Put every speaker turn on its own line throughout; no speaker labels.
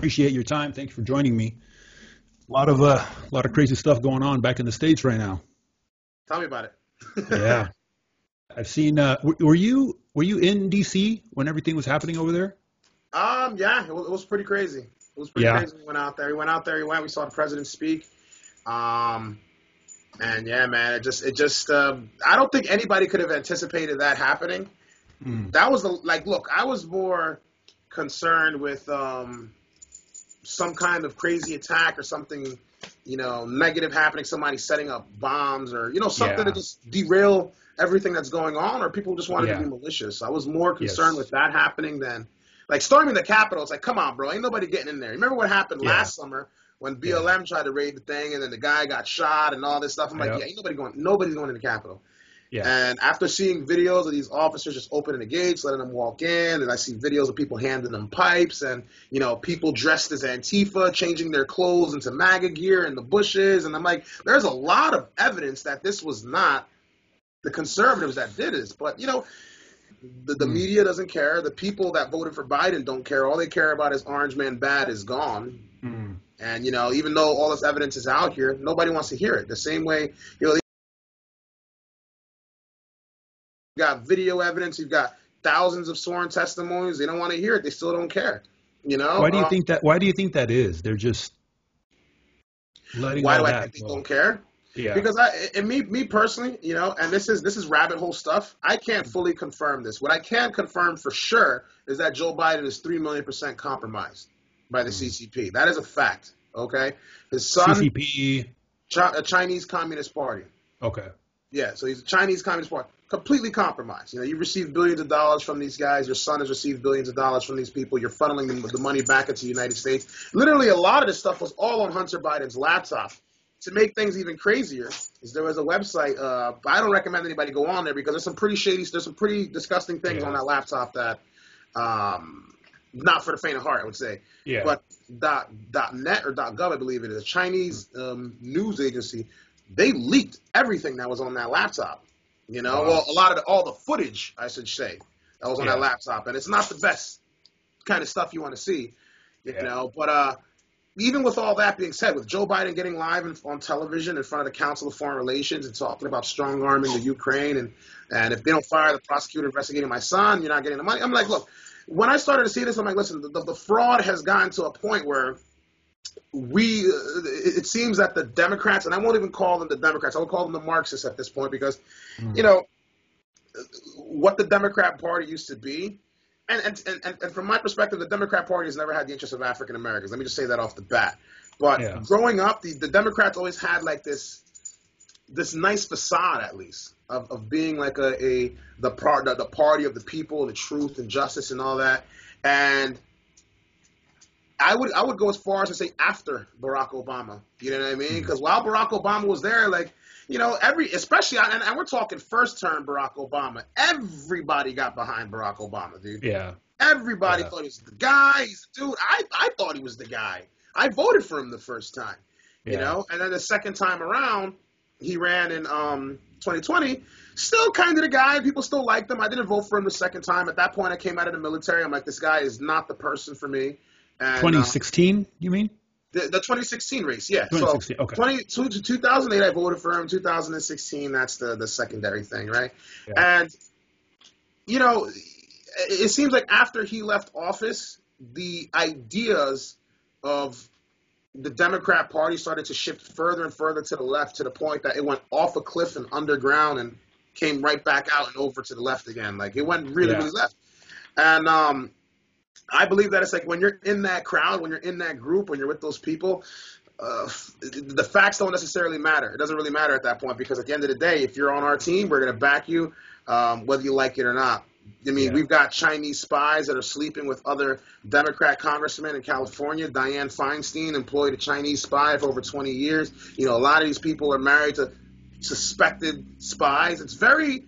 Appreciate your time. Thank you for joining me. A lot of uh, a lot of crazy stuff going on back in the states right now.
Tell me about it.
yeah, I've seen. Uh, were you were you in DC when everything was happening over there?
Um, yeah, it was, it was pretty crazy. It was pretty yeah. crazy. We went out there. We went out there. We went. We saw the president speak. Um, and yeah, man, it just it just um, I don't think anybody could have anticipated that happening. Mm. That was the like. Look, I was more concerned with um, some kind of crazy attack or something, you know, negative happening. Somebody setting up bombs or you know something yeah. to just derail everything that's going on, or people just wanted yeah. to be malicious. I was more concerned yes. with that happening than like storming the Capitol. It's like, come on, bro, ain't nobody getting in there. Remember what happened yeah. last summer when BLM tried to raid the thing and then the guy got shot and all this stuff. I'm like, yeah, ain't nobody going, nobody's going in the Capitol. Yeah. And after seeing videos of these officers just opening the gates, letting them walk in, and I see videos of people handing them pipes, and you know people dressed as Antifa changing their clothes into MAGA gear in the bushes, and I'm like, there's a lot of evidence that this was not the conservatives that did this, but you know, the, the mm. media doesn't care. The people that voted for Biden don't care. All they care about is Orange Man Bad is gone. Mm. And you know, even though all this evidence is out here, nobody wants to hear it. The same way, you know, got video evidence, you've got thousands of sworn testimonies. They don't want to hear it. They still don't care. You know.
Why do you um, think that? Why do you think that is? They're just letting.
Why do
I
think they don't care? Yeah. Because I, and me, me personally, you know, and this is this is rabbit hole stuff. I can't fully confirm this. What I can confirm for sure is that Joe Biden is three million percent compromised by the mm. CCP. That is a fact. Okay, his son,
CCP,
a Chinese Communist Party.
Okay.
Yeah, so he's a Chinese Communist Party, completely compromised. You know, you receive billions of dollars from these guys. Your son has received billions of dollars from these people. You're funneling the, the money back into the United States. Literally, a lot of this stuff was all on Hunter Biden's laptop. To make things even crazier, is there was a website. Uh, I don't recommend anybody go on there because there's some pretty shady, there's some pretty disgusting things yeah. on that laptop that um, not for the faint of heart, I would say. Yeah. But dot dot net or dot gov, I believe it is a Chinese um, news agency. They leaked everything that was on that laptop. You know, wow. well, a lot of the, all the footage, I should say, that was on yeah. that laptop, and it's not the best kind of stuff you want to see. You yeah. know, but uh, even with all that being said, with Joe Biden getting live in, on television in front of the Council of Foreign Relations and talking about strong arming the Ukraine and and if they don't fire the prosecutor investigating my son, you're not getting the money. I'm like, look, when I started to see this, I'm like, listen, the, the fraud has gotten to a point where we, uh, it seems that the Democrats, and I won't even call them the Democrats, I will call them the Marxists at this point because, mm. you know, what the Democrat Party used to be, and, and, and, and from my perspective, the Democrat Party has never had the interest of African Americans. Let me just say that off the bat. But yeah. growing up, the, the Democrats always had like this this nice facade at least of, of being like a, a the part the, the party of the people and the truth and justice and all that and I would I would go as far as to say after Barack Obama you know what I mean because hmm. while Barack Obama was there like you know every especially and, and we're talking first term Barack Obama everybody got behind Barack Obama dude
yeah
everybody yeah. thought he was the guy He's, dude I I thought he was the guy I voted for him the first time you yeah. know and then the second time around he ran in um, 2020, still kind of the guy. People still liked him. I didn't vote for him the second time. At that point, I came out of the military. I'm like, this guy is not the person for me.
And, 2016, uh, you mean?
The, the 2016 race, yeah. 2016, so okay. 20, 2008, I voted for him. 2016, that's the, the secondary thing, right? Yeah. And, you know, it seems like after he left office, the ideas of the Democrat Party started to shift further and further to the left to the point that it went off a cliff and underground and came right back out and over to the left again. Like it went really, yeah. really left. And um, I believe that it's like when you're in that crowd, when you're in that group, when you're with those people, uh, the facts don't necessarily matter. It doesn't really matter at that point because at the end of the day, if you're on our team, we're going to back you, um, whether you like it or not. I mean, yeah. we've got Chinese spies that are sleeping with other Democrat congressmen in California. Dianne Feinstein employed a Chinese spy for over 20 years. You know, a lot of these people are married to suspected spies. It's very,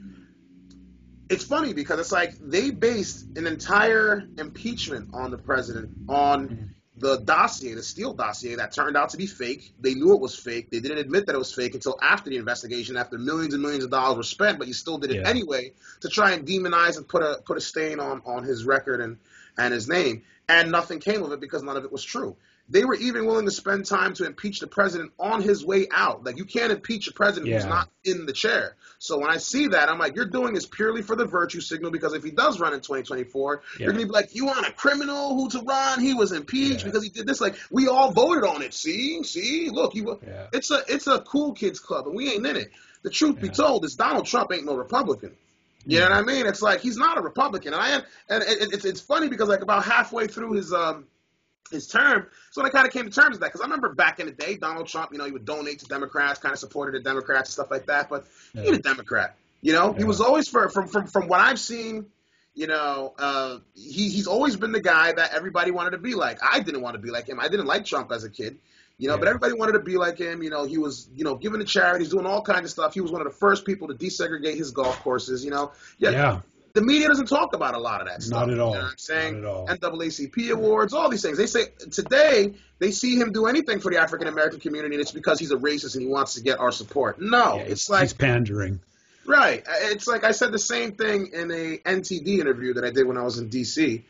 it's funny because it's like they based an entire impeachment on the president on mm-hmm the dossier, the Steele dossier, that turned out to be fake. They knew it was fake. They didn't admit that it was fake until after the investigation, after millions and millions of dollars were spent. But you still did it yeah. anyway to try and demonize and put a put a stain on on his record and and his name. and nothing came of it because none of it was true. They were even willing to spend time to impeach the president on his way out. Like you can't impeach a president
Yeah.
who's not in the chair. So when I see that, I'm like, you're doing this purely for the virtue signal because if he does run in 2024,
Yeah.
you're gonna be like, you want a criminal who to run? He was impeached
Yeah.
because he did this. Like we all voted on it. See, see, look, you. It's a it's a cool kids club, and we ain't in it. The truth be told is Donald Trump ain't no Republican. You know what I mean? It's like he's not a Republican, and I am, and it, it- it's it's funny because like about halfway through his um his term, so I kind of came to terms with that because I remember back in the day, Donald Trump, you know, he would donate to Democrats, kind of supported the Democrats and stuff like that, but he
Yeah.
ain't a Democrat. You know, he was always for from from from what I've seen. You know, uh, he he's always been the guy that everybody wanted to be like. I didn't want to be like him. I didn't like Trump as a kid. You know, but everybody wanted to be like him. You know, he was, you know, giving to charities, doing all kinds of stuff. He was one of the first people to desegregate his golf courses. You know, yeah,
Yeah.
The media doesn't talk about a lot of that stuff.
Not at all.
You know what I'm saying?
Not at all.
NAACP awards, all these things. They say today they see him do anything for the African American community, and it's because he's a racist and he wants to get our support. No,
Yeah,
it's like
he's pandering.
Right. It's like I said the same thing in a NTD interview that I did when I was in DC,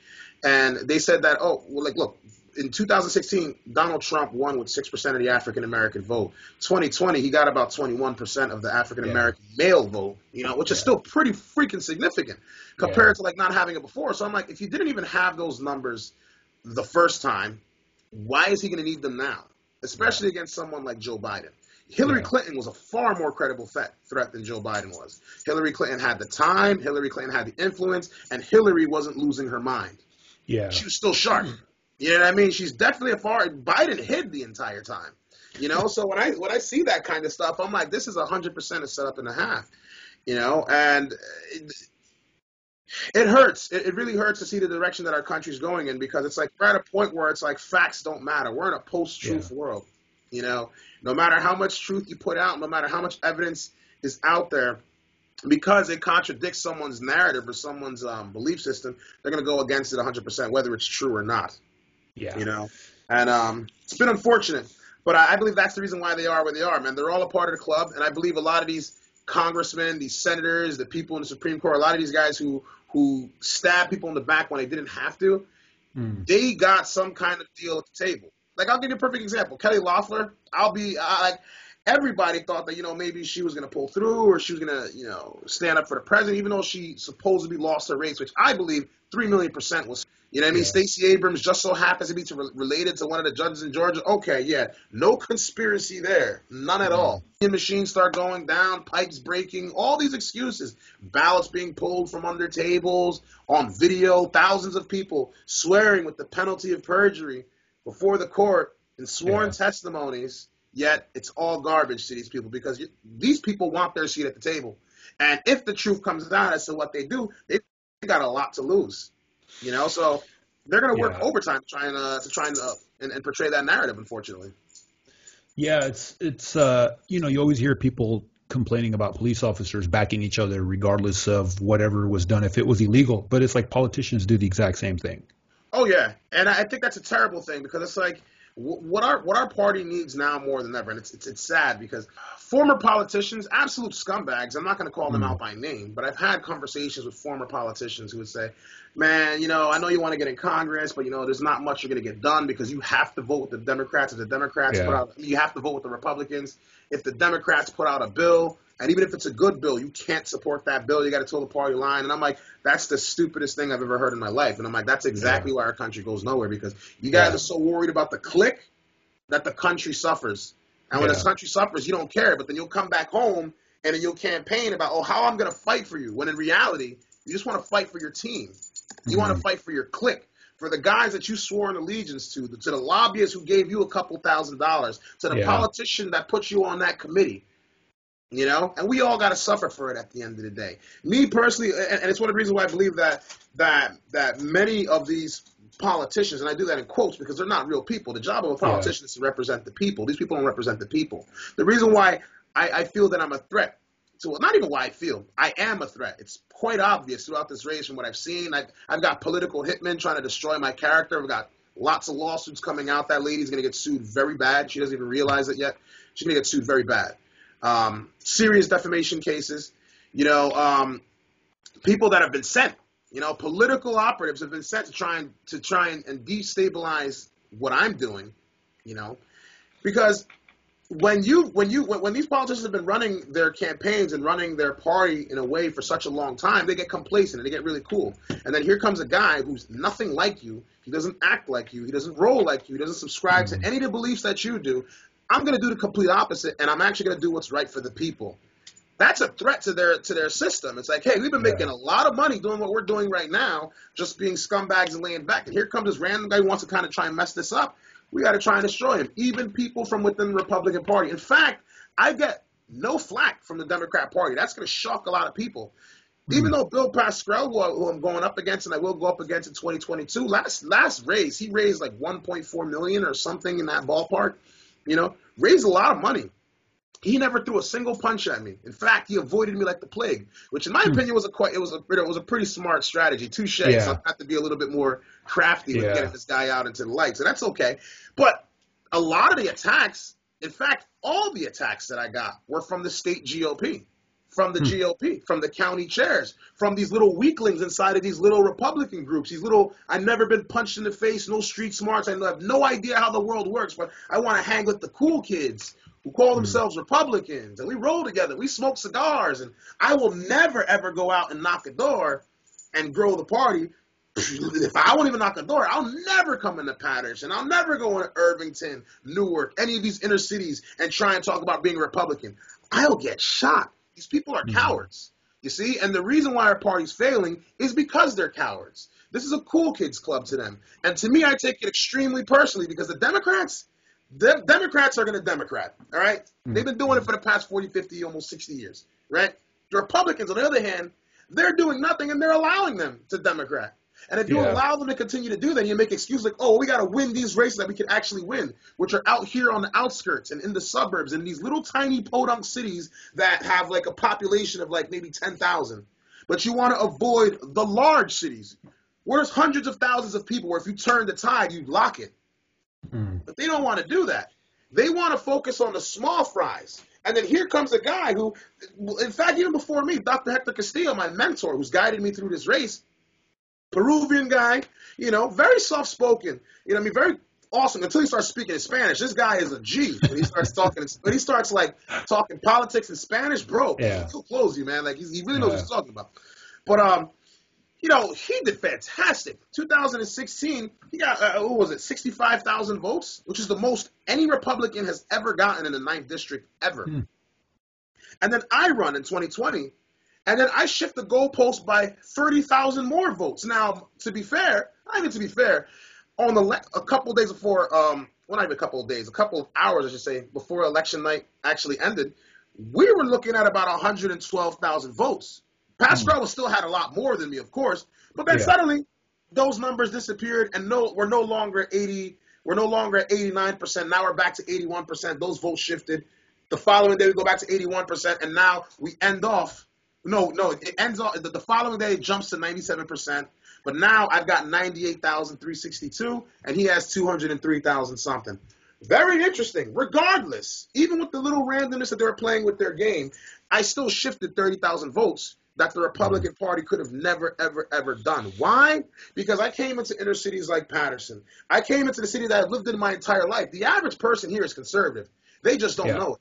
and they said that oh, well, like look, in 2016, Donald Trump won with six percent of the African American vote. 2020, he got about 21 percent of the African American male vote. You know, which is still pretty freaking significant compared to like not having it before. So I'm like, if you didn't even have those numbers the first time, why is he going to need them now? Especially against someone like Joe Biden. Hillary
Yeah.
Clinton was a far more credible threat, threat than Joe Biden was. Hillary Clinton had the time, Hillary Clinton had the influence, and Hillary wasn't losing her mind.
Yeah.
She was still sharp. You know what I mean? She's definitely a far. Biden hid the entire time. You know, so when I when I see that kind of stuff, I'm like, this is hundred percent a setup and a half. You know, and it, it hurts. It, it really hurts to see the direction that our country's going in because it's like we're at a point where it's like facts don't matter. We're in a post-truth world. You know, no matter how much truth you put out, no matter how much evidence is out there, because it contradicts someone's narrative or someone's um, belief system, they're going to go against it 100%, whether it's true or not.
Yeah.
You know, and um, it's been unfortunate, but I, I believe that's the reason why they are where they are, man. They're all a part of the club, and I believe a lot of these congressmen, these senators, the people in the Supreme Court, a lot of these guys who who stab people in the back when they didn't have to,
Mm.
they got some kind of deal at the table. Like I'll give you a perfect example. Kelly Loeffler, I'll be I, like everybody thought that you know maybe she was going to pull through or she was going to you know stand up for the president, even though she supposedly lost her race, which I believe three million percent was. You know what I mean?
Yeah.
Stacey Abrams just so happens to be to, related to one of the judges in Georgia. Okay, yeah, no conspiracy there, none at mm-hmm. all. Machines start going down, pipes breaking, all these excuses, ballots being pulled from under tables, on video, thousands of people swearing with the penalty of perjury before the court in sworn
Yeah.
testimonies. Yet it's all garbage to these people because you, these people want their seat at the table. And if the truth comes out as to what they do, they got a lot to lose. You know, so they're going to work
Yeah.
overtime trying to to try and, uh, and and portray that narrative. Unfortunately,
Yeah, it's it's uh you know you always hear people complaining about police officers backing each other regardless of whatever was done if it was illegal, but it's like politicians do the exact same thing.
Oh yeah, and I think that's a terrible thing because it's like what our what our party needs now more than ever, and it's it's, it's sad because former politicians, absolute scumbags. I'm not going to call them
Mm.
out by name, but I've had conversations with former politicians who would say, "Man, you know, I know you want to get in Congress, but you know, there's not much you're going to get done because you have to vote with the Democrats. If the Democrats
Yeah.
put out, you have to vote with the Republicans. If the Democrats put out a bill." And even if it's a good bill, you can't support that bill. You got to toe the party line. And I'm like, that's the stupidest thing I've ever heard in my life. And I'm like, that's exactly why our country goes nowhere because you guys
Yeah.
are so worried about the clique that the country suffers. And when
Yeah.
the country suffers, you don't care. But then you'll come back home and then you'll campaign about, oh, how I'm going to fight for you. When in reality, you just want to fight for your team. You want to
mm-hmm.
fight for your clique. For the guys that you swore an allegiance to, to the lobbyists who gave you a couple thousand dollars, to the
Yeah.
politician that put you on that committee. You know, and we all got to suffer for it at the end of the day. Me personally, and, it's one of the reasons why I believe that that that many of these politicians, and I do that in quotes because they're not real people. The job of a
Yeah.
politician is to represent the people. These people don't represent the people. The reason why I, I feel that I'm a threat to not even why I feel I am a threat. It's quite obvious throughout this race from what I've seen. I've, I've got political hitmen trying to destroy my character. I've got lots of lawsuits coming out. That lady's going to get sued very bad. She doesn't even realize it yet. She's going to get sued very bad. Um, serious defamation cases. You know, um, people that have been sent You know, political operatives have been sent to try and to try and, and destabilize what I'm doing. You know, because when you when you when, when these politicians have been running their campaigns and running their party in a way for such a long time, they get complacent and they get really cool. And then here comes a guy who's nothing like you. He doesn't act like you. He doesn't roll like you. He doesn't subscribe mm-hmm. to any of the beliefs that you do. I'm going to do the complete opposite, and I'm actually going to do what's right for the people. That's a threat to their to their system. It's like, hey, we've been making a lot of money doing what we're doing right now, just being scumbags and laying back. And here comes this random guy who wants to kind of try and mess this up we got to try and destroy him. Even people from within the Republican Party. In fact, I get no flack from the Democrat Party. That's going to shock a lot of people. Mm-hmm. Even though Bill Pascrell, who I'm going up against and I will go up against in 2022, last last raise he raised like 1.4 million or something in that ballpark. You know, raised a lot of money. He never threw a single punch at me. In fact, he avoided me like the plague, which, in my hmm. opinion, was a quite it was a it was a pretty smart strategy. Touche. Yeah. So I have to be a little bit more crafty with yeah. getting this guy out into the light. So that's okay. But a lot of the attacks, in fact, all the attacks that I got were from the state GOP, from the hmm. GOP, from the county chairs, from these little weaklings inside of these little Republican groups. These little, I've never been punched in the face, no street smarts. I have no idea how the world works, but I want to hang with the cool kids who call hmm. themselves Republicans, and we roll together, we smoke cigars, and I will never ever go out and knock a door and grow the party. If I won't even knock a door, I'll never come into Paterson. I'll never go into Irvington, Newark, any of these inner cities and try and talk about being Republican. I'll get shot. These people are mm-hmm. cowards. You see? And the reason why our party's failing is because they're cowards. This is a cool kids club to them. And to me, I take it extremely personally because the Democrats, the Democrats are going to Democrat, all right? mm-hmm. They've been doing it for the past 40, 50, almost 60 years, right? The Republicans, on the other hand, they're doing nothing and they're allowing them to Democrat. And if you yeah. allow them to continue to do that, you make excuses like, oh, we got to win these races that we can actually win, which are out here on the outskirts and in the suburbs and these little tiny podunk cities that have like a population of like maybe 10,000. But you want to avoid the large cities where there's hundreds of thousands of people where if you turn the tide, you lock it. Mm. But they don't want to do that. They want to focus on the small fries. And then here comes a guy who, in fact, even before me, Dr. Hector Castillo, my mentor, who's guided me through this race, Peruvian guy, you know, very soft spoken, you know, I mean, very awesome until he starts speaking in Spanish. This guy is a G when he starts talking. when he starts like talking politics in Spanish, bro, yeah. he'll close you, man. Like he really knows yeah. what he's talking about. But um, you know, he did fantastic. 2016, he got, uh, what was it, 65,000 votes, which is the most any Republican has ever gotten in the ninth district ever. Hmm. And then I run in 2020, and then I shift the goalpost by 30,000 more votes. Now, to be fair, not even to be fair, on the le- a couple days before, um, well, not even a couple of days, a couple of hours, I should say, before election night actually ended, we were looking at about 112,000 votes. Pascrell still had a lot more than me, of course, but then yeah. suddenly those numbers disappeared, and no, we're no longer 80. We're no longer at 89%. Now we're back to 81%. Those votes shifted. The following day we go back to 81%, and now we end off. No, no, it ends off. The, the following day it jumps to 97%. But now I've got 98,362, and he has 203,000 something. Very interesting. Regardless, even with the little randomness that they were playing with their game, I still shifted 30,000 votes that the Republican mm-hmm. Party could have never, ever, ever done. Why? Because I came into inner cities like Paterson. I came into the city that I've lived in my entire life. The average person here is conservative. They just don't yeah. know it.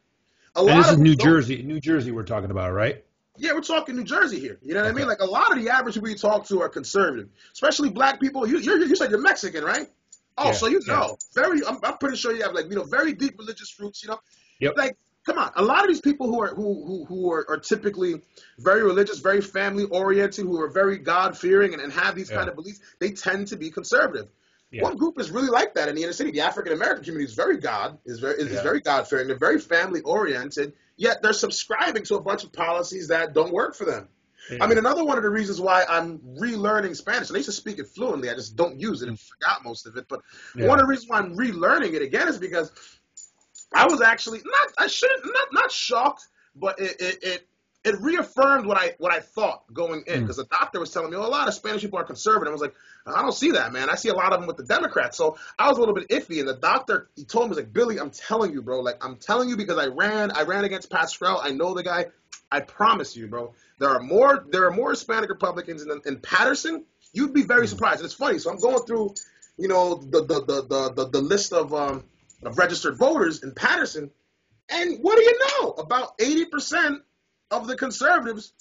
A and lot this is New Jersey. New Jersey, we're talking about, right?
Yeah, we're talking New Jersey here. You know what okay. I mean? Like a lot of the average people you talk to are conservative, especially black people. You, you said you're Mexican, right? Oh, yeah, so you know, yeah. very. I'm, I'm pretty sure you have like you know very deep religious roots. You know,
yep.
like come on, a lot of these people who are who who, who are, are typically very religious, very family oriented, who are very God fearing and, and have these yeah. kind of beliefs, they tend to be conservative. Yeah. One group is really like that in the inner city. The African American community is very God, is very is, yeah. very God fearing. They're very family oriented, yet they're subscribing to a bunch of policies that don't work for them. I mean, another one of the reasons why I'm relearning Spanish, and I used to speak it fluently, I just don't use it and forgot most of it. But one of the reasons why I'm relearning it again is because I was actually not I shouldn't not not shocked, but it, it, it it reaffirmed what I what I thought going in
Mm.
because the doctor was telling me oh, a lot of Spanish people are conservative. I was like, I don't see that, man. I see a lot of them with the Democrats. So I was a little bit iffy, and the doctor he told me was like, Billy, I'm telling you, bro. Like I'm telling you because I ran I ran against Pascrell. I know the guy. I promise you, bro. There are more there are more Hispanic Republicans in, in Paterson. You'd be very surprised. And it's funny. So I'm going through, you know, the the the the, the, the list of um of registered voters in Paterson. And what do you know? About 80% of the conservatives,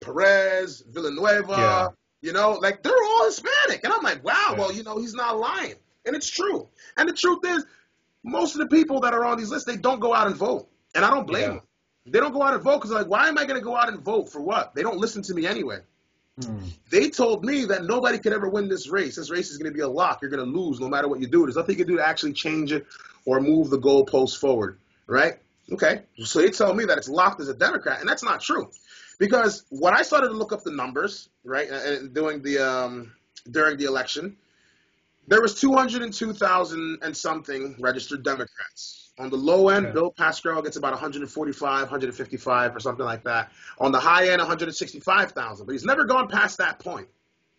Perez, Villanueva,
Yeah.
you know, like they're all Hispanic. And I'm like, wow,
Yeah.
well, you know, he's not lying. And it's true. And the truth is, most of the people that are on these lists, they don't go out and vote. And I don't blame
Yeah.
them. They don't go out and vote because, like, why am I going to go out and vote for what? They don't listen to me anyway.
Hmm.
They told me that nobody could ever win this race. This race is going to be a lock. You're going to lose no matter what you do. There's nothing you can do to actually change it or move the goalpost forward, right? Okay. So they tell me that it's locked as a Democrat, and that's not true. Because when I started to look up the numbers, right, doing the um, during the election, there was 202,000 and something registered Democrats. On the low end,
Okay.
Bill Pascrell gets about 145, 155, or something like that. On the high end, 165,000. But he's never gone past that point,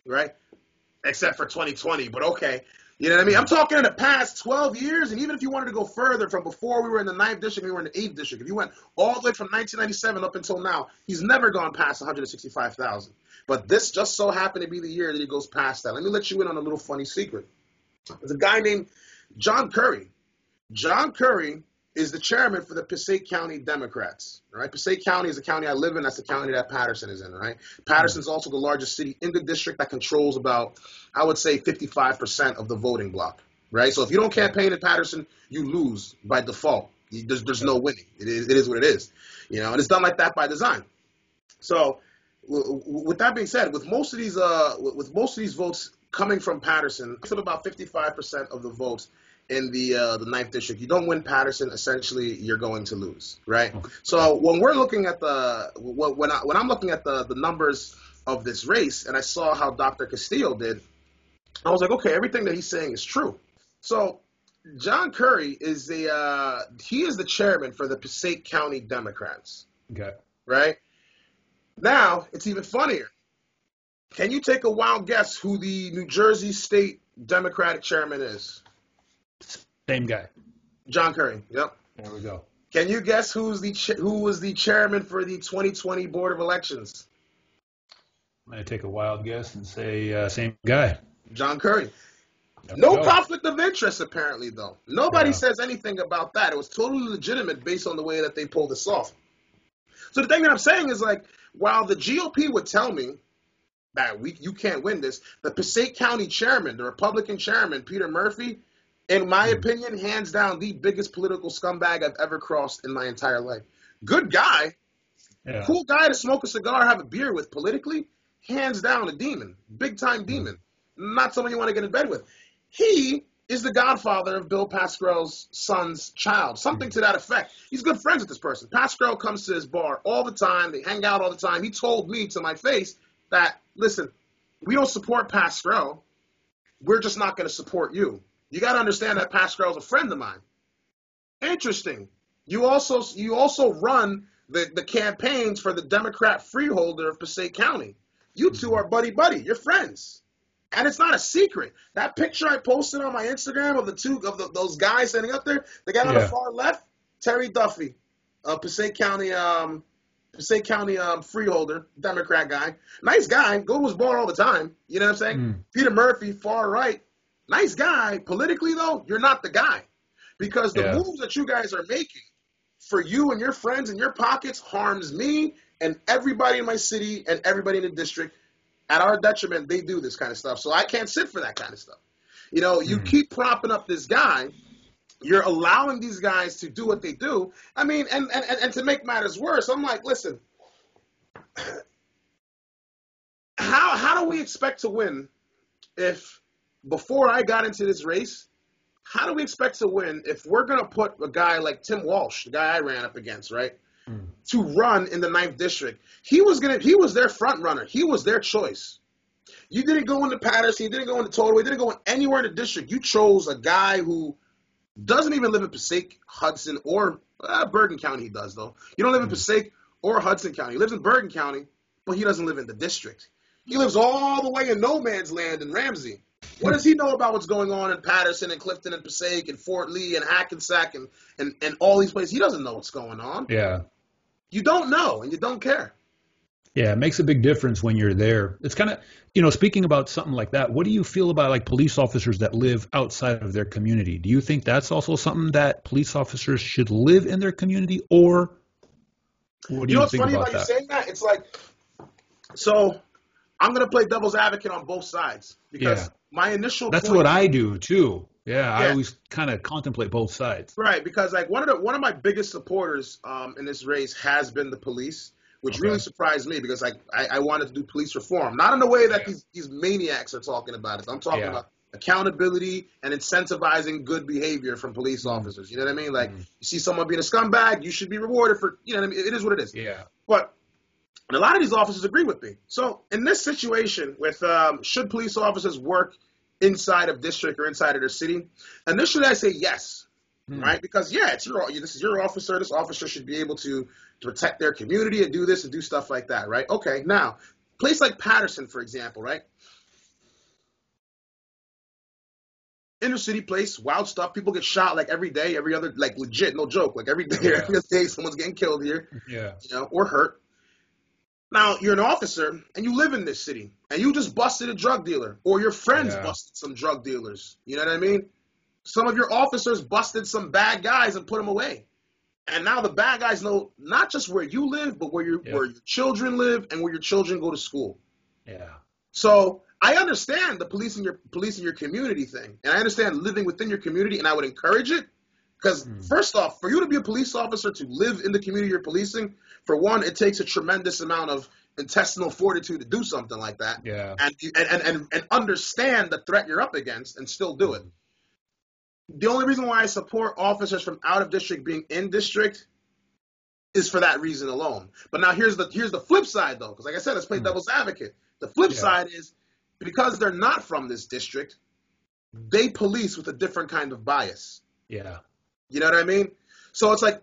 right? Except for 2020. But okay. You know what I mean? I'm talking in the past 12 years, and even if you wanted to go further from before we were in the ninth district, we were in the eighth district. If you went all the way from 1997 up until now, he's never gone past 165,000. But this just so happened to be the year that he goes past that. Let me let you in on a little funny secret. There's a guy named John Currie. John Currie is the chairman for the Passaic County Democrats. Right? Passaic County is the county I live in. That's the county that Paterson is in. Right? Paterson's also the largest city in the district that controls about, I would say, 55% of the voting block. Right? So if you don't campaign in Paterson, you lose by default. There's, there's no winning. It is, it is what it is. You know, and it's done like that by design. So, with that being said, with most of these, uh, with with most of these votes coming from Paterson, it's about 55% of the votes in the uh, the ninth district. You don't win Paterson, essentially, you're going to lose, right? So when we're looking at the when when, I, when I'm looking at the the numbers of this race, and I saw how Dr. Castillo did, I was like, okay, everything that he's saying is true. So John Currie is the uh, he is the chairman for the Passaic County Democrats
Okay.
right? Now, it's even funnier. Can you take a wild guess who the New Jersey State Democratic chairman is?
Same guy.
John Currie. Yep.
There we go.
Can you guess who's the ch- who was the chairman for the 2020 Board of Elections?
I'm gonna take a wild guess and say uh, same guy.
John Currie.
There
No conflict of interest, apparently, though. Nobody
Yeah.
says anything about that. It was totally legitimate based on the way that they pulled this off. So the thing that I'm saying is like, while the GOP would tell me that we you can't win this, the Passaic County chairman, the Republican chairman, Peter Murphy, in my opinion, hands down the biggest political scumbag I've ever crossed in my entire life. Good guy,
Yeah.
cool guy to smoke a cigar, have a beer with politically, hands down a demon, big time demon, not someone you want to get in bed with. He is the godfather of Bill Pascrell's son's child, something mm. to that effect. He's good friends with this person. Pascrell comes to his bar all the time. They hang out all the time. He told me to my face that, listen, we don't support Pascrell. We're just not going to support you. You got to understand that Pascrell's a friend of mine. Interesting. You also you also run the, the campaigns for the Democrat freeholder of Passaic County. You two are buddy buddy. You're friends, and it's not a secret. That picture I posted on my Instagram of the two of the, those guys standing up there, the guy on the far left, Terry Duffy, of Passaic County, um, Passaic County um, freeholder, Democrat guy, nice guy, go to his bar all the time. You know what I'm saying?
Mm.
Peter Murphy, far right, nice guy. Politically though, you're not the guy because the
Yeah.
moves that you guys are making for you and your friends and your pockets harms me and everybody in my city and everybody in the district. At our detriment, they do this kind of stuff. So I can't sit for that kind of stuff. You know, you
Mhm.
keep propping up this guy. You're allowing these guys to do what they do. I mean, and, and, and and to make matters worse, I'm like, listen, how how do we expect to win if before I got into this race, how do we expect to win if we're gonna put a guy like Tim Walsh, the guy I ran up against, right,
Mm.
to run in the ninth district? He was gonna he was their front runner. He was their choice. You didn't go into Paterson, you didn't go into Total, you didn't go anywhere in the district. You chose a guy who doesn't even live in Passaic, Hudson, or uh, Bergen County. He does though. You don't live in
Mm.
Passaic or Hudson County. He lives in Bergen County, but he doesn't live in the district. He lives all the way in no man's land in Ramsey. What does he know about what's going on in Paterson and Clifton and Passaic and Fort Lee and Hackensack and, and, and all these places? He doesn't know what's going on.
Yeah.
You don't know and you don't care.
Yeah, it makes a big difference when you're there. It's kind of, you know, speaking about something like that, what do you feel about like police officers that live outside of their community? Do you think that's also something that police officers should live in their community or what do
You know
you,
what's
think
funny
about
about you saying that? It's like, so I'm going to play devil's advocate on both sides because
Yeah.
my initial
That's
point-
what I do too. Yeah, I always kind of contemplate both sides.
Right, because like one of the one of my biggest supporters um, in this race has been the police, which
Okay.
really surprised me because like I, I wanted to do police reform, not in the way that
Yeah.
these these maniacs are talking about it. I'm talking
Yeah.
about accountability and incentivizing good behavior from police
Mm.
officers. You know what I mean? Like
Mm.
you see someone being a scumbag, you should be rewarded for. You know what I mean? It is what it is.
Yeah.
But and a lot of these officers agree with me. So in this situation, with um, should police officers work inside of district or inside of their city, initially I say yes,
Hmm.
right? Because yeah, it's your this is your officer. This officer should be able to, to protect their community and do this and do stuff like that, right? Okay, now place like Paterson, for example, right? Inner city place, wild stuff. People get shot like every day, every other, like legit, no joke. Like every day,
Yeah.
every day, someone's getting killed here
Yeah.
you know, or hurt. Now you're an officer and you live in this city and you just busted a drug dealer or your friends
Yeah.
busted some drug dealers. You know what I mean? Some of your officers busted some bad guys and put them away. And now the bad guys know not just where you live, but where your
Yeah.
where your children live and where your children go to school.
Yeah.
So I understand the police in your police in your community thing, and I understand living within your community, and I would encourage it. Because
Mm.
first off, for you to be a police officer to live in the community you're policing, for one, it takes a tremendous amount of intestinal fortitude to do something like that,
Yeah.
and and and and, and understand the threat you're up against, and still do it. The only reason why I support officers from out of district being in district is for that reason alone. But now here's the here's the flip side though, because like I said, let's play
Hmm.
devil's advocate. The flip
Yeah.
side is because they're not from this district, they police with a different kind of bias.
Yeah.
You know what I mean? So it's like,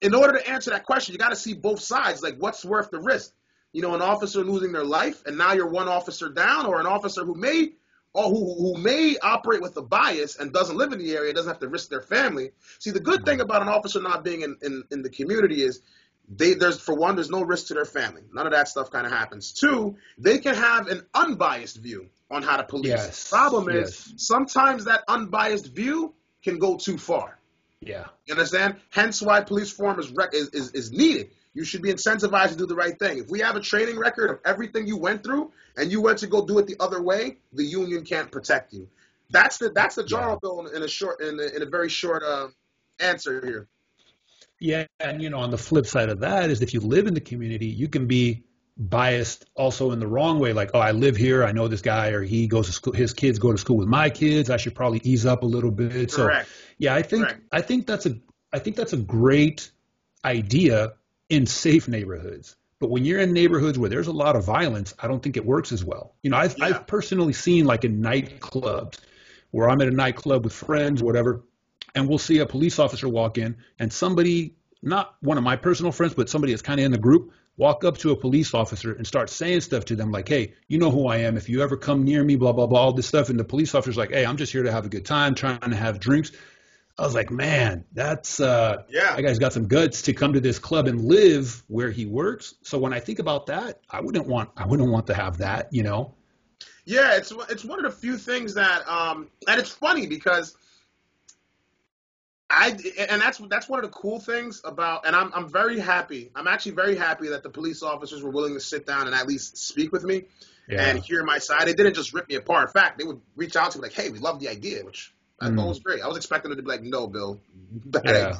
in order to answer that question, you got to see both sides. Like, what's worth the risk? You know, an officer losing their life, and now you're one officer down, or an officer who may, or who who may operate with a bias and doesn't live in the area, doesn't have to risk their family. See, the good thing about an officer not being in, in, in the community is they there's for one, there's no risk to their family. None of that stuff kind of happens. Two, they can have an unbiased view on how to police.
Yes.
Problem is,
Yes.
sometimes that unbiased view can go too far.
Yeah.
You understand? Hence why police reform is, rec- is, is, is needed. You should be incentivized to do the right thing. If we have a training record of everything you went through and you went to go do it the other way, the union can't protect you. That's the that's the general bill in, in a short in a, in a very short uh, answer here.
Yeah, and you know, on the flip side of that is if you live in the community, you can be biased also in the wrong way. Like, oh, I live here, I know this guy, or he goes to school, his kids go to school with my kids. I should probably ease up a little bit. So,
Correct.
Yeah, I think
Correct.
I think that's a I think that's a great idea in safe neighborhoods. But when you're in neighborhoods where there's a lot of violence, I don't think it works as well. You know, I've
Yeah.
I've personally seen like in nightclubs where I'm at a nightclub with friends, whatever, and we'll see a police officer walk in and somebody, not one of my personal friends, but somebody that's kind of in the group, walk up to a police officer and start saying stuff to them like, hey, you know who I am. If you ever come near me, blah, blah, blah, all this stuff. And the police officer's like, hey, I'm just here to have a good time, trying to have drinks. I was like, man, that's uh,
Yeah.
that guy's got some guts to come to this club and live where he works. So when I think about that, I wouldn't want I wouldn't want to have that, you know.
Yeah, it's it's one of the few things that um and it's funny because I and that's that's one of the cool things about and I'm I'm very happy. I'm actually very happy that the police officers were willing to sit down and at least speak with me and hear my side. They didn't just rip me apart. In fact, they would reach out to me like, "Hey, we love the idea," which I
Mm.
thought was great. I was expecting it to be like, "No, Bill, bad
Yeah.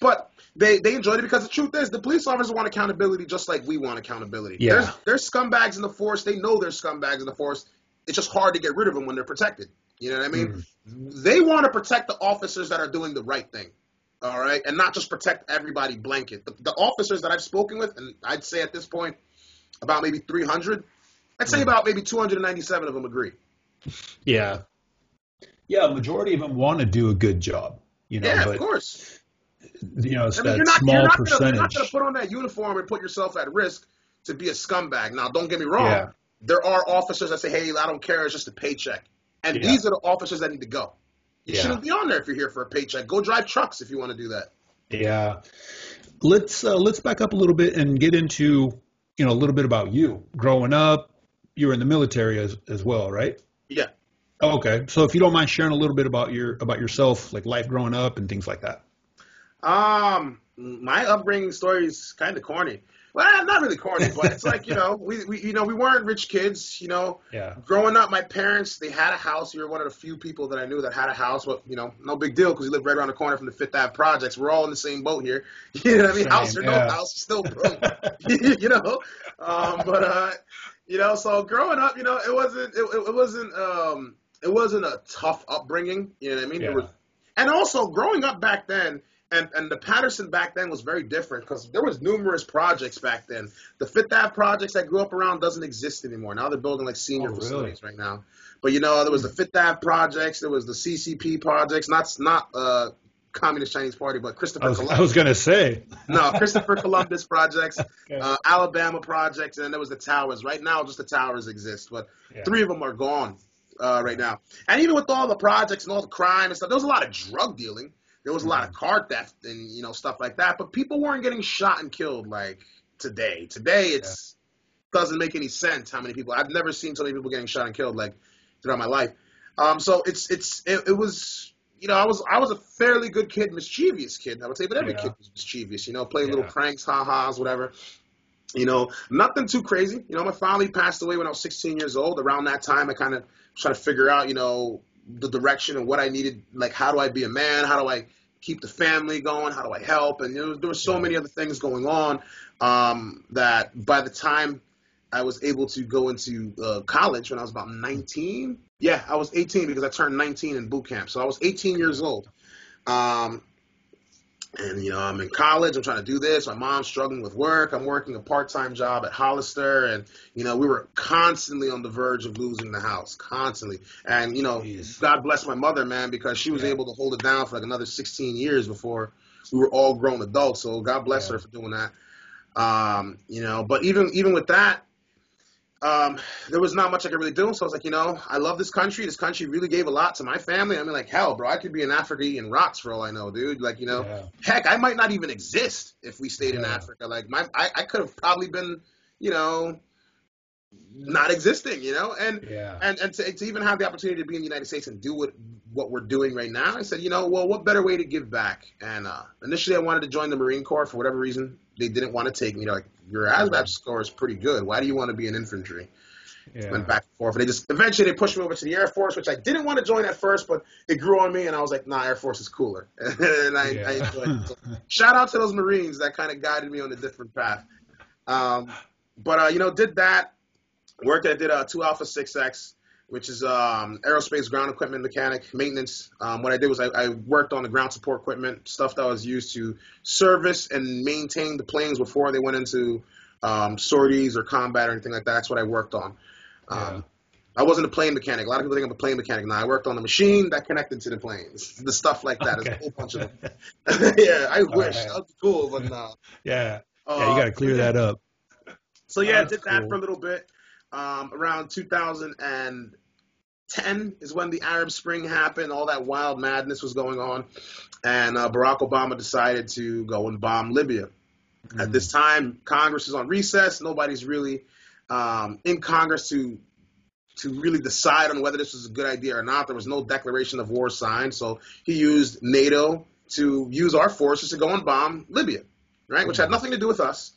But they they enjoyed it because the truth is the police officers want accountability just like we want accountability.
Yeah.
There's there's scumbags in the force. They know there's scumbags in the force. It's just hard to get rid of them when they're protected. You know what I mean? They want to protect the officers that are doing the right thing. All right, and not just protect everybody blanket. The, the officers that I've spoken with, and I'd say at this point about maybe 300. I'd say
Mm.
about maybe 297 of them agree.
Yeah. Yeah, majority of them want to do a good job, you know,
yeah,
but
of course.
you know, it's
I mean,
that
you're not,
small
you're not
percentage.
Gonna, you're not going to put on that uniform and put yourself at risk to be a scumbag. Now, don't get me wrong.
Yeah.
There are officers that say, "Hey, I don't care. It's just a paycheck," and
Yeah.
these are the officers that need to go. You
Yeah.
shouldn't be on there if you're here for a paycheck. Go drive trucks if you want to do that.
Yeah. Let's uh, let's back up a little bit and get into you know a little bit about you growing up. You were in the military as as well, right?
Yeah.
Okay. So if you don't mind sharing a little bit about your about yourself, like life growing up and things like that.
Um, my upbringing story is kind of corny. Well, not really corny, but it's like you know, we, we you know we weren't rich kids. You know,
Yeah.
growing up, my parents they had a house. You were one of the few people that I knew that had a house. But you know, no big deal because we lived right around the corner from the Fifth Ave projects. We're all in the same boat here. You know what I mean?
Same,
house or no house, still broke. you know, um, but uh, you know, so growing up, you know, it wasn't it, it wasn't um, it wasn't a tough upbringing. You know what I mean?
Yeah.
Was, and also growing up back then. And, and the Paterson back then was very different because there was numerous projects back then. The Fifth Ave projects I grew up around doesn't exist anymore. Now they're building like senior
Oh, really?
facilities right now. But you know, there was the Fifth Ave projects, there was the CCP projects, not not uh, Communist Chinese Party, but
I
Christopher
was, I was gonna say.
no, Christopher Columbus projects,
Okay.
uh, Alabama projects, and then there was the towers. Right now, just the towers exist, but
Yeah.
three of them are gone uh, right now. And even with all the projects and all the crime and stuff, there was a lot of drug dealing. There was a lot of car theft and you know stuff like that. But people weren't getting shot and killed like today. Today, it's doesn't make any sense how many people. I've never seen so many people getting shot and killed like throughout my life. Um, so it's it's it, it was you know I was I was a fairly good kid, mischievous kid I would say, but every
Yeah.
kid was mischievous. You know, playing little
Yeah.
pranks, ha ha's, whatever. You know, nothing too crazy. You know, my family passed away when I was 16 years old. Around that time, I kind of trying to figure out, you know, the direction and what I needed. Like, how do I be a man? How do I keep the family going? How do I help? And you know, there were so
Yeah.
many other things going on um, that by the time I was able to go into uh, college when I was about 19. Yeah, I was 18 because I turned 19 in boot camp. So I was 18 years old. Um, and you know, I'm in college. I'm trying to do this. My mom's struggling with work. I'm working a part-time job at Hollister, and you know, we were constantly on the verge of losing the house, constantly. And you know,
Jeez.
God bless my mother, man, because she was
Yeah.
able to hold it down for like another 16 years before we were all grown adults. So God bless
Yeah.
her for doing that. Um, you know, but even even with that, um, there was not much I could really do. So I was like, you know, I love this country. This country really gave a lot to my family. I mean, like, hell, bro, I could be in Africa eating rocks for all I know, dude. Like, you know,
Yeah.
heck, I might not even exist if we stayed in Africa. Like, my, I, I could have probably been, you know, not existing, you know, and
Yeah.
and and to, to even have the opportunity to be in the United States and do what what we're doing right now, I said, you know, well, what better way to give back? And uh, initially, I wanted to join the Marine Corps for whatever reason. They didn't want to take me. They're like, your ASVAB score is pretty good. Why do you want to be in infantry?
Yeah.
Went back and forth. And They just eventually they pushed me over to the Air Force, which I didn't want to join at first, but it grew on me, and I was like, nah, Air Force is cooler, and I, I enjoyed it. So, shout out to those Marines that kind of guided me on a different path. Um, but uh, you know, did that work. I did uh, two Alpha Six X, which is um, aerospace ground equipment mechanic maintenance. Um, what I did was I, I worked on the ground support equipment stuff that was used to service and maintain the planes before they went into um, sorties or combat or anything like that. That's what I worked on. Um,
Yeah.
I wasn't a plane mechanic. A lot of people think I'm a plane mechanic. Now I worked on the machine that connected to the planes, the stuff like that. There's a whole bunch of them. yeah, I wish
right.
that be cool, but no.
Yeah.
Uh,
Yeah. You got to clear that up.
So yeah, I did that
cool.
for a little bit. Um, around 2010 is when the Arab Spring happened. All that wild madness was going on, and uh, Barack Obama decided to go and bomb Libya. At this time, Congress is on recess. Nobody's really um, in Congress to to really decide on whether this was a good idea or not. There was no declaration of war signed, so he used NATO to use our forces to go and bomb Libya, right? Which had nothing to do with us.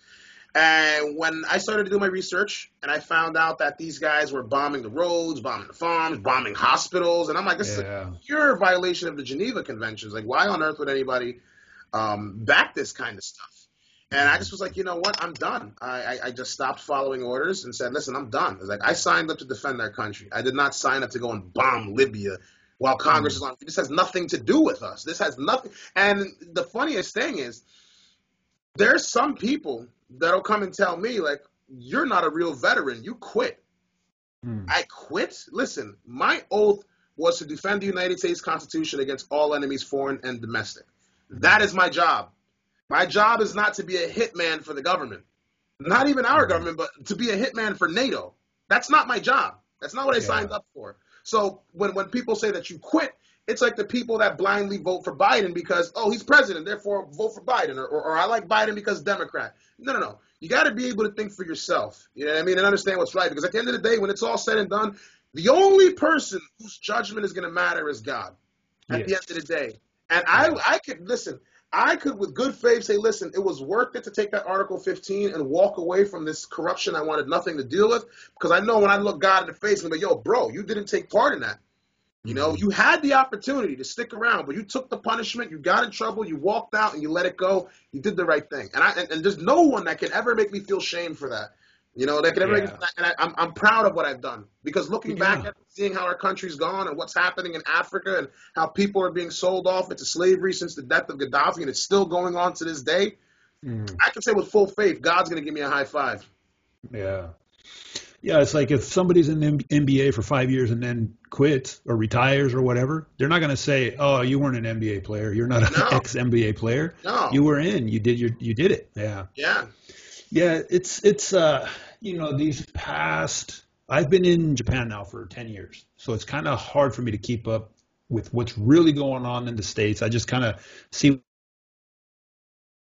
And when I started to do my research, and I found out that these guys were bombing the roads, bombing the farms, bombing hospitals, and I'm like, this is a pure violation of the Geneva Conventions. Like, why on earth would anybody um, back this kind of stuff? And I just was like, you know what? I'm done. I, I, I just stopped following orders and said, listen, I'm done. It's like I signed up to defend our country. I did not sign up to go and bomb Libya while Congress is on. This has nothing to do with us. This has nothing. And the funniest thing is, there's some people that'll come and tell me like, you're not a real veteran. You quit.
Hmm.
I quit. Listen, my oath was to defend the United States Constitution against all enemies, foreign and domestic. That is my job. My job is not to be a hitman for the government, not even our
Mm-hmm.
government, but to be a hitman for NATO. That's not my job. That's not what I
Yeah.
signed up for. So when, when people say that you quit, it's like the people that blindly vote for Biden because, oh, he's president, therefore vote for Biden, or, or, or I like Biden because Democrat. No, no, no. You got to be able to think for yourself, you know what I mean, and understand what's right. Because at the end of the day, when it's all said and done, the only person whose judgment is going to matter is God at the end of the day. And I, I could listen. I could, with good faith, say, listen, it was worth it to take that Article 15 and walk away from this corruption I wanted nothing to deal with, because I know when I look God in the face and be, yo, bro, you didn't take part in that. You know, you had the opportunity to stick around, but you took the punishment. You got in trouble. You walked out and you let it go. You did the right thing. And I and, and there's no one that can ever make me feel shame for that. You know, that can ever.
Yeah.
Make me, and I, I'm I'm proud of what I've done because looking back
Yeah.
at seeing how our country's gone and what's happening in Africa and how people are being sold off into slavery since the death of Gaddafi and it's still going on to this day,
Mm.
I can say with full faith, God's gonna give me a high five.
Yeah. Yeah, it's like if somebody's in the NBA for five years and then quits or retires or whatever, they're not going to say, "Oh, you weren't an NBA player. You're not an
No.
ex NBA player.
No.
You were in. You did your. You did it. Yeah.
Yeah.
Yeah. It's it's uh you know these past. I've been in Japan now for ten years, so it's kind of hard for me to keep up with what's really going on in the states. I just kind of see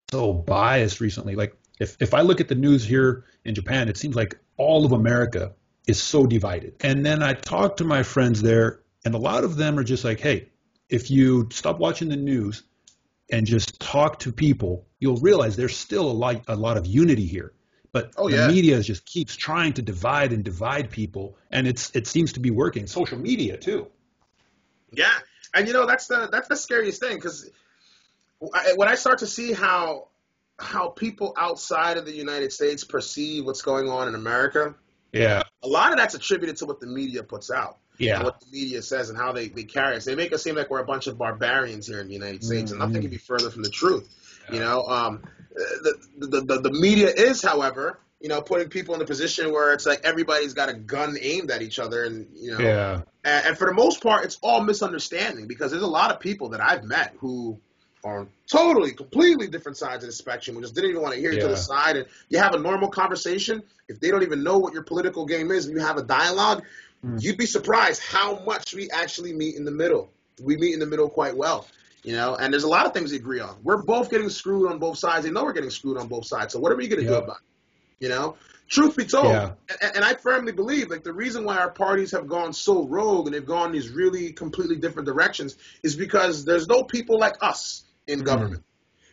so biased recently. Like if if I look at the news here in Japan, it seems like all of America is so divided. And then I talk to my friends there, and a lot of them are just like, hey, if you stop watching the news and just talk to people, you'll realize there's still a lot a lot of unity here. But
Oh,
the
yeah.
media just keeps trying to divide and divide people, and it's it seems to be working. Social media too.
Yeah, and you know that's the that's the scariest thing because when I start to see how how people outside of the United States perceive what's going on in America,
Yeah.
a lot of that's attributed to what the media puts out, and
Yeah.
what the media says, and how they, they carry us. They make us seem like we're a bunch of barbarians here in the United States, and nothing can be further from the truth. You know, um, the, the the the media is, however, you know, putting people in a position where it's like everybody's got a gun aimed at each other, and you know,
Yeah.
and, and for the most part, it's all misunderstanding because there's a lot of people that I've met who are totally, completely different sides of the spectrum We just didn't even want to hear each
Yeah.
other's side. And you have a normal conversation. If they don't even know what your political game is and you have a dialogue,
Mm.
you'd be surprised how much we actually meet in the middle. We meet in the middle quite well. You know, and there's a lot of things we agree on. We're both getting screwed on both sides. They know we're getting screwed on both sides. So what are we going to do about it? You know, truth be told,
Yeah.
and, and I firmly believe like the reason why our parties have gone so rogue and they've gone these really completely different directions is because there's no people like us in
Mhm.
government.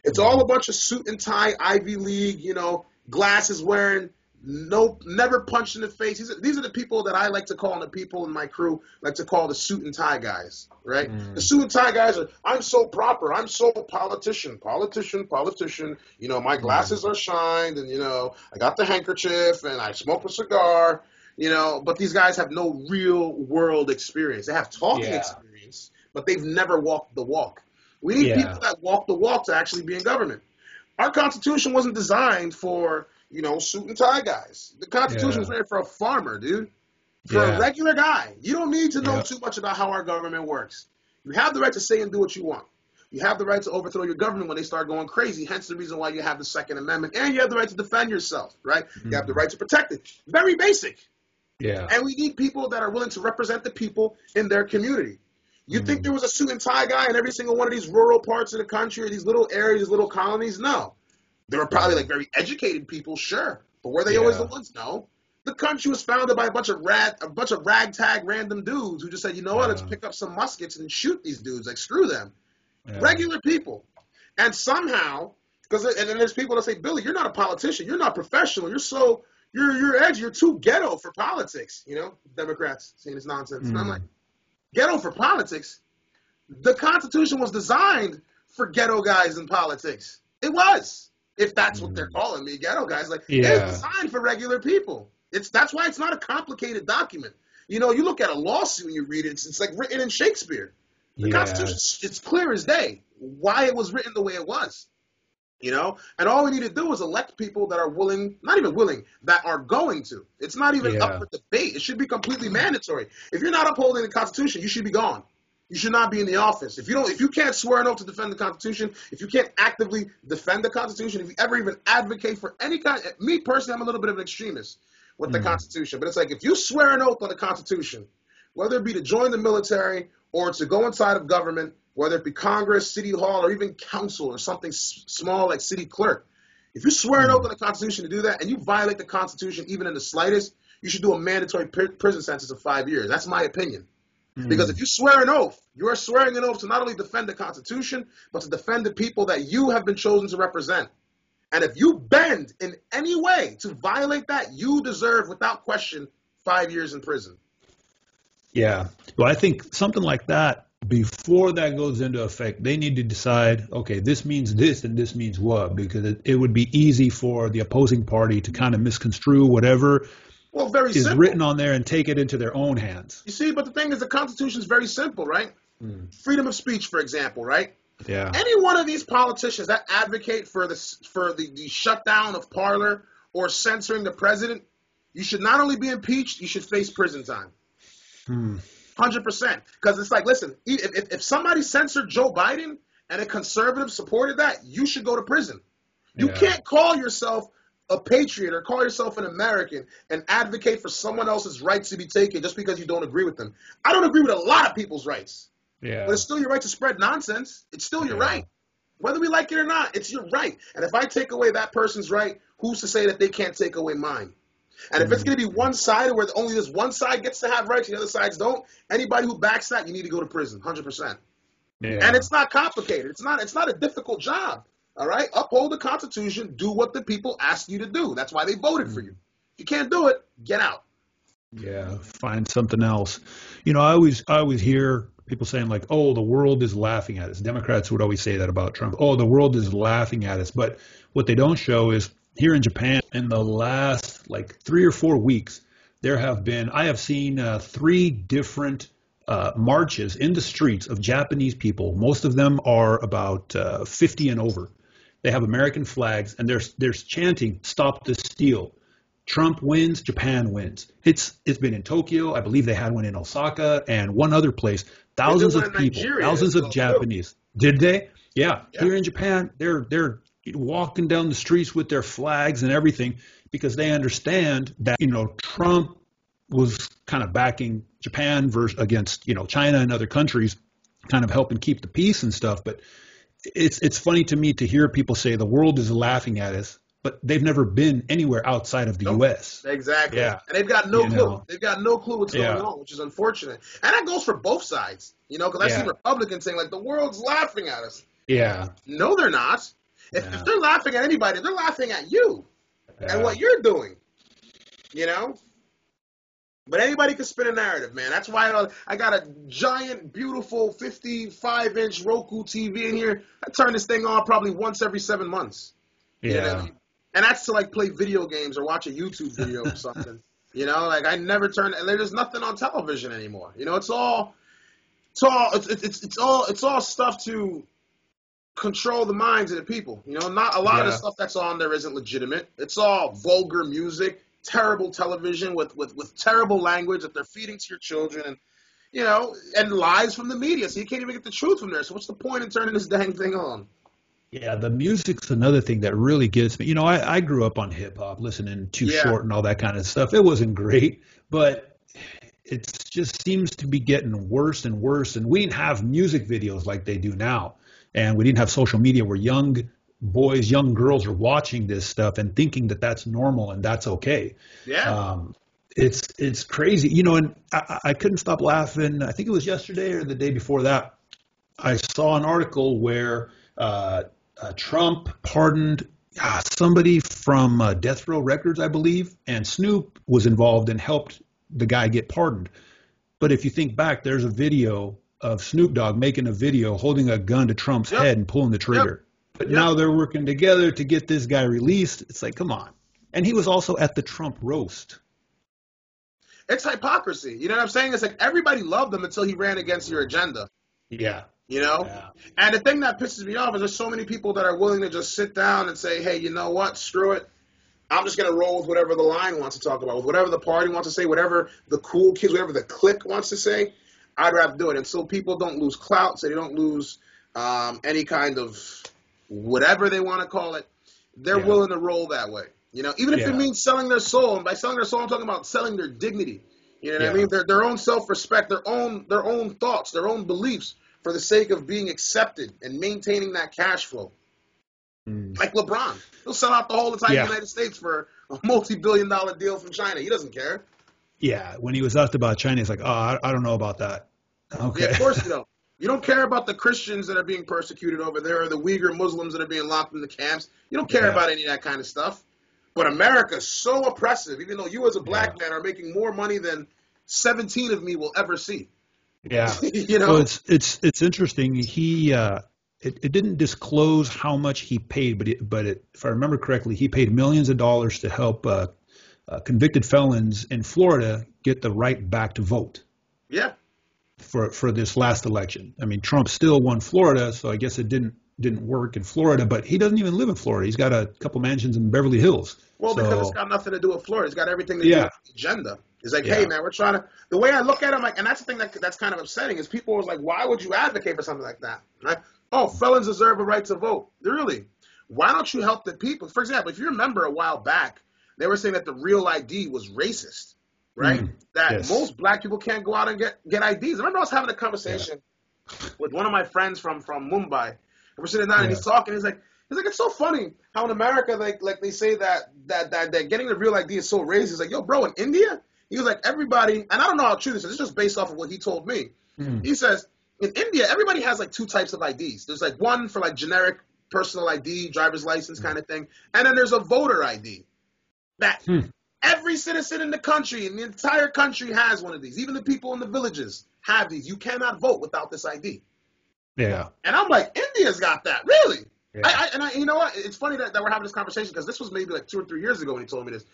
It's all a bunch of suit and tie, Ivy League, you know, glasses wearing, no, never punched in the face. These are, these are the people that I like to call, and the people in my crew like to call the suit and tie guys, right?
Mm.
The suit and tie guys are, I'm so proper, I'm so politician, politician, politician. You know, my glasses are shined, and you know, I got the handkerchief, and I smoke a cigar. You know, but these guys have no real world experience. They have talking
Yeah.
experience, but they've never walked the walk. We need
Yeah.
people that walk the walk to actually be in government. Our Constitution wasn't designed for, you know, suit and tie guys. The Constitution
Yeah.
was made for a farmer, dude. For
Yeah.
a regular guy. You don't need to know too much about how our government works. You have the right to say and do what you want. You have the right to overthrow your government when they start going crazy, hence the reason why you have the Second Amendment. And you have the right to defend yourself, right? You have the mm-hmm. right to protect it. Very basic.
Yeah.
And we need people that are willing to represent the people in their community. You think there was a suit and tie guy in every single one of these rural parts of the country or these little areas, little colonies? No. There were probably like very educated people, sure. But were they always the ones? No. The country was founded by a bunch of rad, a bunch of ragtag random dudes who just said, you know what, let's pick up some muskets and shoot these dudes. Like screw them.
Yeah.
Regular people. And somehow, because and then there's people that say, Billy, you're not a politician. You're not professional. You're so you're you're edgy. You're too ghetto for politics. You know, Democrats saying this nonsense. And I'm
Mm.
like, ghetto for politics. The Constitution was designed for ghetto guys in politics. It was. If that's what they're mm. calling me, ghetto guys. Like
Yeah.
it's designed for regular people. It's that's why it's not a complicated document. You know, you look at a lawsuit and you read it. It's, it's like written in Shakespeare. The
Yeah.
Constitution, it's clear as day why it was written the way it was. You know, and all we need to do is elect people that are willing, not even willing, that are going to. It's not even
Yeah.
up for debate. It should be completely mandatory. If you're not upholding the Constitution, you should be gone. you should not be in the office. If you don't, if you can't swear an oath to defend the Constitution, if you can't actively defend the Constitution, if you ever even advocate for any kind, me personally, I'm a little bit of an extremist with the
Mhm.
Constitution, but it's like if you swear an oath on the Constitution, whether it be to join the military or to go inside of government, whether it be Congress, City Hall, or even council or something s- small like city clerk, if you swear an oath on the Constitution to do that and you violate the Constitution even in the slightest, you should do a mandatory pri- prison sentence of five years. That's my opinion. Hmm. Because if you swear an oath, you are swearing an oath to not only defend the Constitution, but to defend the people that you have been chosen to represent. And if you bend in any way to violate that, you deserve, without question, five years in prison.
Yeah. Well, I think something like that, before that goes into effect, they need to decide, okay, this means this and this means what, because it, it would be easy for the opposing party to kind of misconstrue whatever
Well, very
is
simple.
written on there and take it into their own hands.
You see, but the thing is, the Constitution is very simple, right? Freedom of speech, for example, right?
Yeah.
Any one of these politicians that advocate for the for the, the shutdown of Parler or censoring the president, you should not only be impeached, you should face prison time.
Hmm.
Hundred percent. Because it's like, listen, if, if, if somebody censored Joe Biden and a conservative supported that, you should go to prison. You
Yeah.
can't call yourself a patriot or call yourself an American and advocate for someone else's rights to be taken just because you don't agree with them. I don't agree with a lot of people's rights,
Yeah.
but it's still your right to spread nonsense. It's still your
Yeah.
right. Whether we like it or not, it's your right. And if I take away that person's right, who's to say that they can't take away mine? And if it's mm-hmm. going to be one sided where only this one side gets to have rights and the other sides don't, anybody who backs that, you need to go to prison, 100%.
yeah.
And it's not complicated. It's not. It's not a difficult job. All right. Uphold the Constitution. Do what the people ask you to do. That's why they voted for you. Mm-hmm. If you can't do it, get out.
Yeah, find something else. You know, I always I always hear people saying like, "Oh, the world is laughing at us." Democrats would always say that about Trump. "Oh, the world is laughing at us." But what they don't show is here in Japan in the last like 3 or 4 weeks, there have been I have seen uh, three different uh, marches in the streets of Japanese people. Most of them are about uh, 50 and over. They have American flags and they're they're chanting "Stop the Steal." Trump wins, Japan wins. It's it's been in Tokyo. I believe they had one in Osaka and one other place. Thousands of people,
Nigeria
thousands of
well, too.
Japanese. Did they? Yeah.
Yeah.
Here in Japan, they're they're walking down the streets with their flags and everything because they understand that you know Trump was kind of backing Japan versus against you know China and other countries, kind of helping keep the peace and stuff. But it's it's funny to me to hear people say the world is laughing at us, but they've never been anywhere outside of the
Nope.
U.S.
Exactly.
Yeah.
And they've got no
You
clue.
know.
They've got no clue what's
Yeah.
going on, which is unfortunate. And that goes for both sides. You know, because I've
Yeah.
seen Republicans saying like the world's laughing at us.
Yeah.
No, they're not. If,
Yeah.
if they're laughing at anybody, they're laughing at you and what you're doing. You know. But anybody can spin a narrative, man. That's why I, I got a giant, beautiful 55 inch Roku TV in here. I turn this thing on probably once every seven months.
yeah.
You know? And that's to like play video games or watch a YouTube video or something. You know, like I never turn. And there's nothing on television anymore. You know, it's all, it's all, it's it's it's all it's all stuff to control the minds of the people. You know, not a lot of the stuff that's on there isn't legitimate. It's all vulgar music, terrible television with with with terrible language that they're feeding to your children, and you know, and lies from the media. So you can't even get the truth from there. So what's the point in turning this dang thing on?
Yeah, the music's another thing that really gets me. You know, I, I grew up on hip hop, listening to
Yeah.
short and all that kind of stuff. It wasn't great, but it just seems to be getting worse and worse. And we didn't have music videos like they do now. And we didn't have social media where young boys, young girls are watching this stuff and thinking that that's normal and that's okay.
Yeah.
Um, it's it's crazy, you know. And I, I couldn't stop laughing. I think it was yesterday or the day before that. I saw an article where uh, uh, Trump pardoned uh, somebody from uh, Death Row Records, I believe, and Snoop was involved and helped the guy get pardoned. But if you think back, there's a video of Snoop Dogg making a video holding a gun to Trump's
Yep.
head and pulling the trigger. But
Yep.
now they're working together to get this guy released. It's like, come on. And he was also at the Trump roast.
it's hypocrisy. You know what I'm saying? It's like everybody loved him until he ran against your agenda.
Yeah.
You know?
Yeah.
And the thing that pisses me off is there's so many people that are willing to just sit down and say, hey, you know what? Screw it. I'm just going to roll with whatever the line wants to talk about, with whatever the party wants to say, whatever the cool kids, whatever the clique wants to say. I'd rather do it. And so people don't lose clout, so they don't lose um, any kind of whatever they want to call it. They're
Yeah.
willing to roll that way. You know, even if it means selling their soul. And by selling their soul, I'm talking about selling their dignity. You know what I mean? Their their own self respect, their own their own thoughts, their own beliefs, for the sake of being accepted and maintaining that cash flow.
Mm.
Like LeBron, he'll sell out the whole entire
Yeah.
United States for a multi-billion dollar deal from China. He doesn't care.
Yeah, when he was asked about China, he's like, "Oh, I, I don't know about that." Okay.
Yeah, of course you don't. You don't care about the Christians that are being persecuted over there or the Uyghur Muslims that are being locked in the camps. You don't care
Yeah.
about any of that kind of stuff. But America's so oppressive, even though you as a black man are making more money than 17 of me will ever see.
yeah.
you know?
It's it's it's interesting. He uh, it, it didn't disclose how much he paid, but it, but it, if I remember correctly, he paid millions of dollars to help uh, uh, convicted felons in Florida get the right back to vote
yeah.
for for this last election. I mean, Trump still won Florida, so I guess it didn't didn't work in Florida. But he doesn't even live in Florida. He's got a couple mansions in Beverly Hills.
Well,
so,
because it's got nothing to do with Florida. It's got everything to do with the agenda. It's like,
Yeah.
hey, man, we're trying to. The way I look at it, I'm like, and that's the thing that that's kind of upsetting is people was like, why would you advocate for something like that? Right? Oh, felons deserve a right to vote. Really? Why don't you help the people? For example, if you remember a while back, they were saying that the real ID was racist, right?
Mm,
that
yes.
most black people can't go out and get get IDs. I remember I was having a conversation with one of my friends from from Mumbai. And we're sitting down and he's talking. He's like, he's like, it's so funny how in America, like like they say that that that, that getting the real ID is so racist. He's like, yo, bro, in India, he was like, everybody, and I don't know how true this is. It's just based off of what he told me.
Mm.
He says in India, everybody has like two types of IDs. There's like one for like generic personal ID, driver's license kind of thing, and then there's a voter ID. That
Hmm.
every citizen in the country, in the entire country, has one of these. Even the people in the villages have these. You cannot vote without this ID.
yeah.
And I'm like, India's got that, really?
Yeah.
I, I, and I, you know what? It's funny that, that we're having this conversation because this was maybe like two or three years ago when he told me this.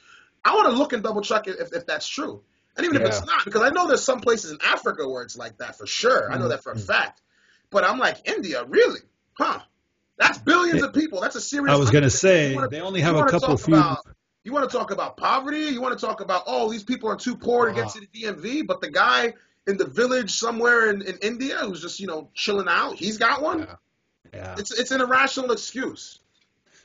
I want to look and double check if, if that's true. And even if it's not, because I know there's some places in Africa where it's like that for sure. I know that for a
Mhm.
fact. But I'm like, India, really? Huh? That's billions of people. That's a serious.
I was going to say they only have a couple few.
About, you want to talk about poverty? You want to talk about oh these people are too poor to get to the DMV, but the guy in the village somewhere in, in India who's just you know chilling out, he's got one.
Yeah. Yeah.
It's it's an irrational excuse.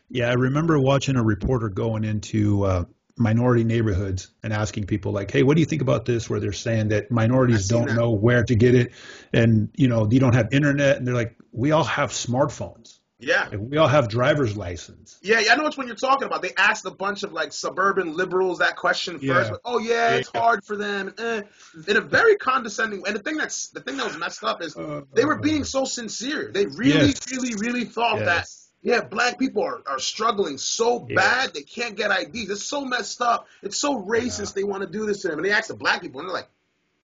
Yeah, I remember watching a reporter going into uh, minority neighborhoods and asking people like, "Hey, what do you think about this?" Where they're saying that minorities don't
that.
know where to get it, and you know, you don't have internet, and they're like, "We all have smartphones.
Yeah.
Like, we all have driver's license."
Yeah, yeah, I know which one you're talking about. They asked a bunch of like suburban liberals that question first.
Yeah.
But, oh yeah, it's
Yeah.
hard for them. Eh. In a very condescending. Way. And the thing that's the thing that was messed up is they were being so sincere. They really,
Yes.
really, really thought that yeah, black people are, are struggling so
Yeah.
bad they can't get IDs. It's so messed up. It's so racist. They want to do this to them. And they asked the black people, and they're like,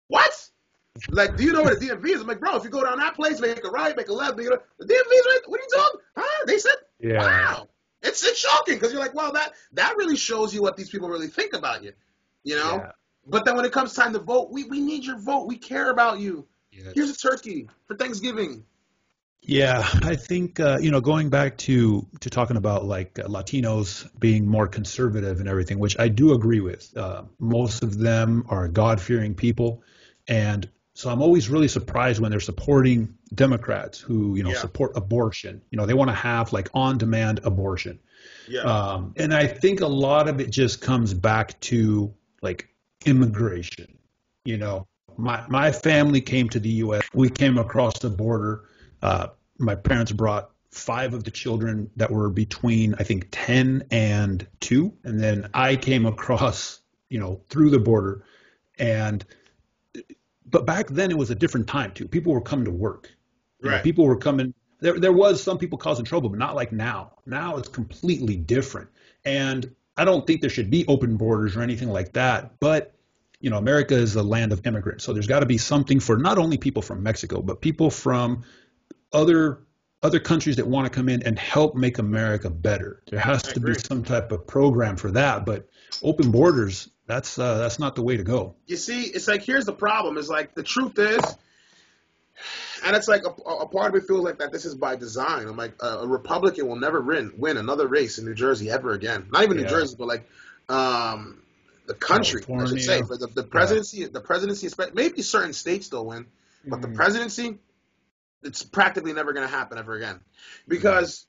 "What? Like, do you know where the DMV is?" I'm like, "Bro, if you go down that place, make a right, make a left, make a the DMV is right. What are you talking? Huh?" They said,
Yeah.
"Wow." It's it's shocking because you're like, "Well, that that really shows you what these people really think about you," you know.
Yeah.
But then when it comes time to vote, we we need your vote. We care about you.
Yes.
Here's a turkey for Thanksgiving.
Yeah, I think uh, you know going back to to talking about like uh, Latinos being more conservative and everything, which I do agree with. Uh, most of them are God-fearing people, and so I'm always really surprised when they're supporting Democrats who you know
Yeah.
support abortion. You know, they want to have like on-demand abortion,
Yeah.
um, and I think a lot of it just comes back to like immigration. You know, my my family came to the U.S. We came across the border. Uh, my parents brought five of the children that were between I think 10 and 2 and then I came across you know through the border and but back then it was a different time too. People were coming to work. You know,
Right.
people were coming there there was some people causing trouble but not like now. Now it's completely different. And I don't think there should be open borders or anything like that but you know America is a land of immigrants. So there's got to be something for not only people from Mexico but people from other other countries that want to come in and help make America better. There has
I
to be some type of program for that, but open borders that's uh, that's not the way to go.
you see, it's like here's the problem. It's like the truth is, and it's like a, a part of me feels like that this is by design. I'm like a, a Republican will never win win another race in New Jersey ever again. Not even New Jersey, but like um, the country, I should say. For the, the presidency, the presidency, maybe certain states they'll win, But the presidency, it's practically never going to happen ever again because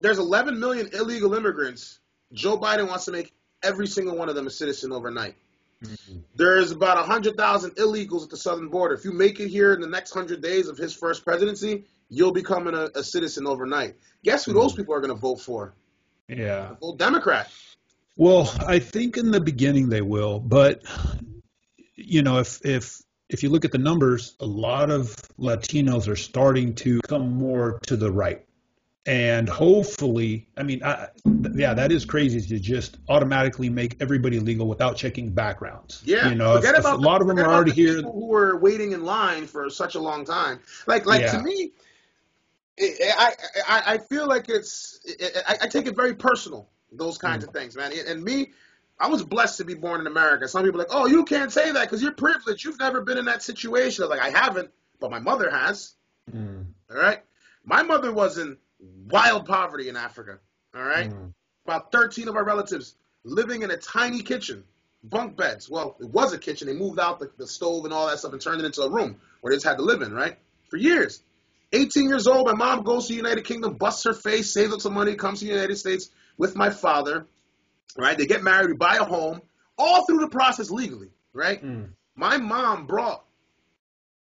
there's 11 million illegal immigrants. Joe Biden wants to make every single one of them a citizen overnight. Mm-hmm. There's about 100,000 illegals at the southern border. If you make it here in the next 100 days of his first presidency, you'll become a, a citizen overnight. Guess who those mm-hmm. people are going to vote for?
Yeah.
Vote Democrat.
Well, I think in the beginning they will, but you know, if if if you look at the numbers, a lot of Latinos are starting to come more to the right. And hopefully, I mean, I, yeah, that is crazy to just automatically make everybody legal without checking backgrounds.
Yeah,
you know,
forget
if- if
about
a lot of them are already
the
here.
People who were waiting in line for such a long time. Like, like to me, I, I, I I feel like it's. I, I take it very personal. Those kinds
Mm.
of things, man. And me, I was blessed to be born in America. Some people are like, oh, you can't say that because you're privileged. You've never been in that situation. I was like, I haven't, but my mother has.
Mm,
All right, my mother was in wild poverty in Africa. All right
mm,
about 13 of our relatives living in a tiny kitchen, bunk beds. Well, it was a kitchen. They moved out the, the stove and all that stuff and turned it into a room where they just had to live in, right? For years. 18 years old, my mom goes to the United Kingdom, busts her face, saves up some money, comes to the United States with my father, right? They get married, we buy a home, all through the process legally, right?
mm.
My mom brought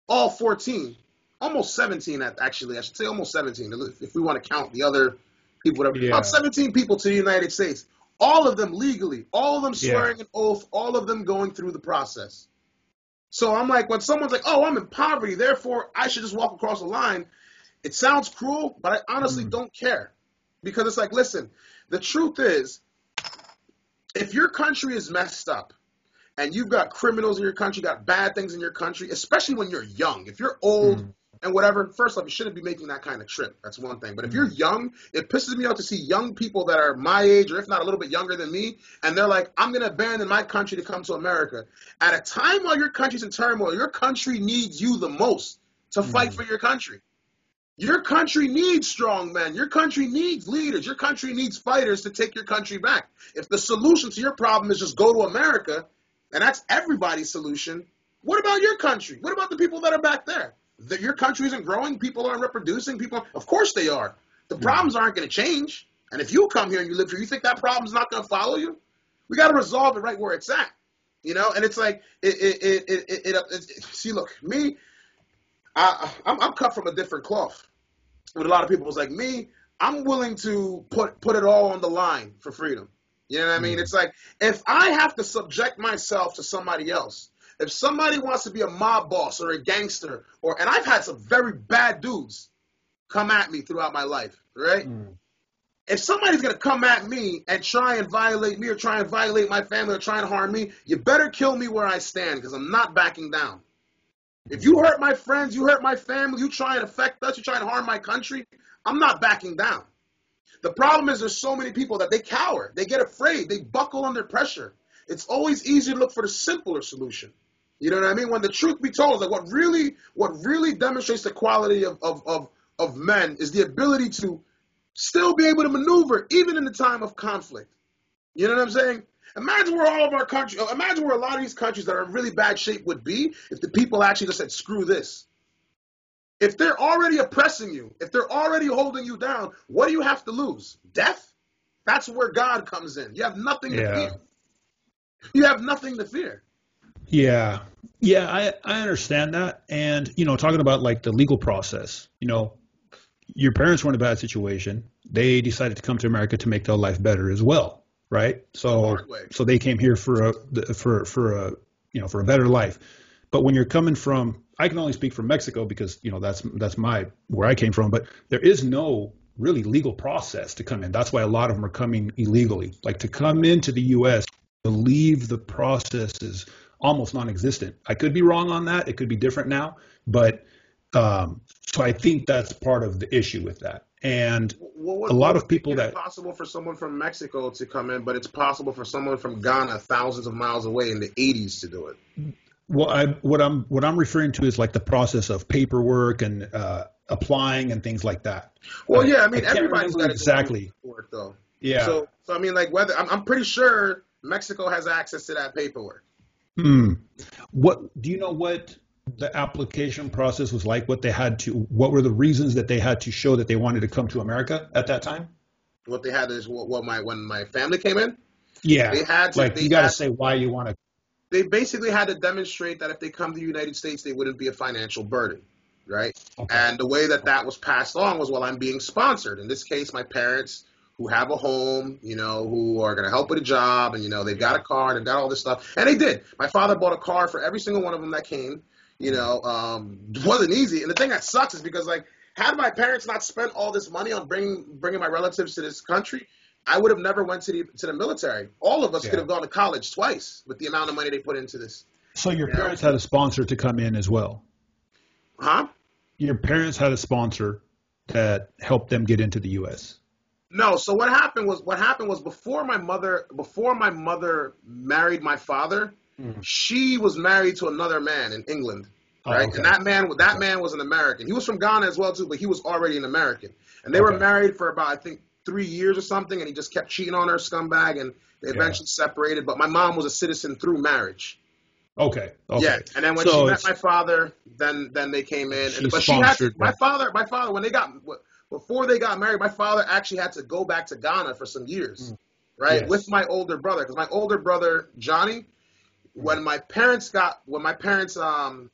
all 14, almost 17, actually, I should say almost 17, if we want to count the other people, whatever.
Yeah.
About 17 people to the United States. All of them legally, all of them
Yeah.
swearing an oath, all of them going through the process. So I'm like, when someone's like, oh, I'm in poverty, therefore I should just walk across the line, it sounds cruel, but I honestly
Mm.
don't care. Because it's like, listen, the truth is, if your country is messed up, and you've got criminals in your country, got bad things in your country, especially when you're young. If you're old
Mm.
and whatever, first off, you shouldn't be making that kind of trip. That's one thing. But if you're young, it pisses me off to see young people that are my age or if not a little bit younger than me, and they're like, I'm going to abandon my country to come to America. At a time while your country's in turmoil, your country needs you the most to fight
Mhm.
for your country. Your country needs strong men. Your country needs leaders. Your country needs fighters to take your country back. If the solution to your problem is just go to America, and that's everybody's solution, what about your country? What about the people that are back there? That your country isn't growing, people aren't reproducing, people of course they are. The hmm. problems aren't going to change. And if you come here and you live here, you think that problem's not going to follow you? We got to resolve it right where it's at. You know, and it's like it it it it, it, it, it see look, me I, I'm, I'm cut from a different cloth. With a lot of people, it's like me. I'm willing to put put it all on the line for freedom. You know what I mean?
Mm.
It's like if I have to subject myself to somebody else, if somebody wants to be a mob boss or a gangster, or and I've had some very bad dudes come at me throughout my life, right?
Mm.
If somebody's gonna come at me and try and violate me or try and violate my family or try and harm me, you better kill me where I stand because I'm not backing down. If you hurt my friends, you hurt my family, you try and affect us, you try and harm my country, I'm not backing down. The problem is there's so many people that they cower, they get afraid, they buckle under pressure. It's always easy to look for the simpler solution. You know what I mean? When the truth be told, like what really, what really demonstrates the quality of, of, of, of men is the ability to still be able to maneuver even in the time of conflict. You know what I'm saying? Imagine where all of our country, uh, imagine where a lot of these countries that are in really bad shape would be if the people actually just said, screw this. If they're already oppressing you, if they're already holding you down, what do you have to lose? Death? That's where God comes in. You have nothing to fear. You have nothing to fear.
Yeah. Yeah, I, I understand that. And, you know, talking about like the legal process, you know, your parents were in a bad situation. They decided to come to America to make their life better as well, right? So so they came here for a for for a you know for a better life. But when you're coming from I can only speak from Mexico because, you know, that's that's my where I came from, but there is no really legal process to come in. That's why a lot of them are coming illegally. Like to come into the US, believe the process is almost non-existent. I could be wrong on that. It could be different now, but um, so I think that's part of the issue with that. And
Well, what-
A lot of people that-
possible for someone from Mexico to come in, but it's possible for someone from Ghana, thousands of miles away, in the 80s to do it.
Well, I, what I'm what I'm referring to is like the process of paperwork and uh, applying and things like that.
Well,
I-
yeah, I mean,
I
everybody's got
exactly.
work though.
Yeah.
So, so I mean, like whether I'm, I'm pretty sure Mexico has access to that paperwork.
Hmm. What do you know? What the application process was like? What they had to, what were the reasons that they had to show that they wanted to come to America at that time?
What they had is what, what my when my family came in.
Yeah,
They had to.
like
they
you got to say why you want to.
They basically had to demonstrate that if they come to the United States, they wouldn't be a financial burden, right?
Okay.
And the way that that was passed on was, well, I'm being sponsored. In this case, my parents, who have a home, you know, who are going to help with a job, and you know, they've got a car, they've got all this stuff, and they did. My father bought a car for every single one of them that came. You know, um, it wasn't easy. And the thing that sucks is because like, had my parents not spent all this money on bringing bringing my relatives to this country, I would have never went to the to the military. All of us
Yeah.
could have gone to college twice with the amount of money they put into this.
So your
Yeah.
parents had a sponsor to come in as well.
Huh?
Your parents had a sponsor that helped them get into the U.S.
No. So what happened was what happened was before my mother before my mother married my father,
Mhm.
she was married to another man in England.
Oh,
Right,
okay.
and that man, that
Okay.
man was an American. He was from Ghana as well too, but he was already an American. And they were married for about I think three years or something, and he just kept cheating on her, scumbag, and they
Yeah.
eventually separated. But my mom was a citizen through marriage.
Okay. Okay.
Yeah, and then when
So
she met my father, then then they came in.
She
And, but she had
sponsored
my father. My father when they got before they got married, my father actually had to go back to Ghana for some years, right,
Mm. Yes.
with my older brother. Because my older brother Johnny, when my parents got when my parents um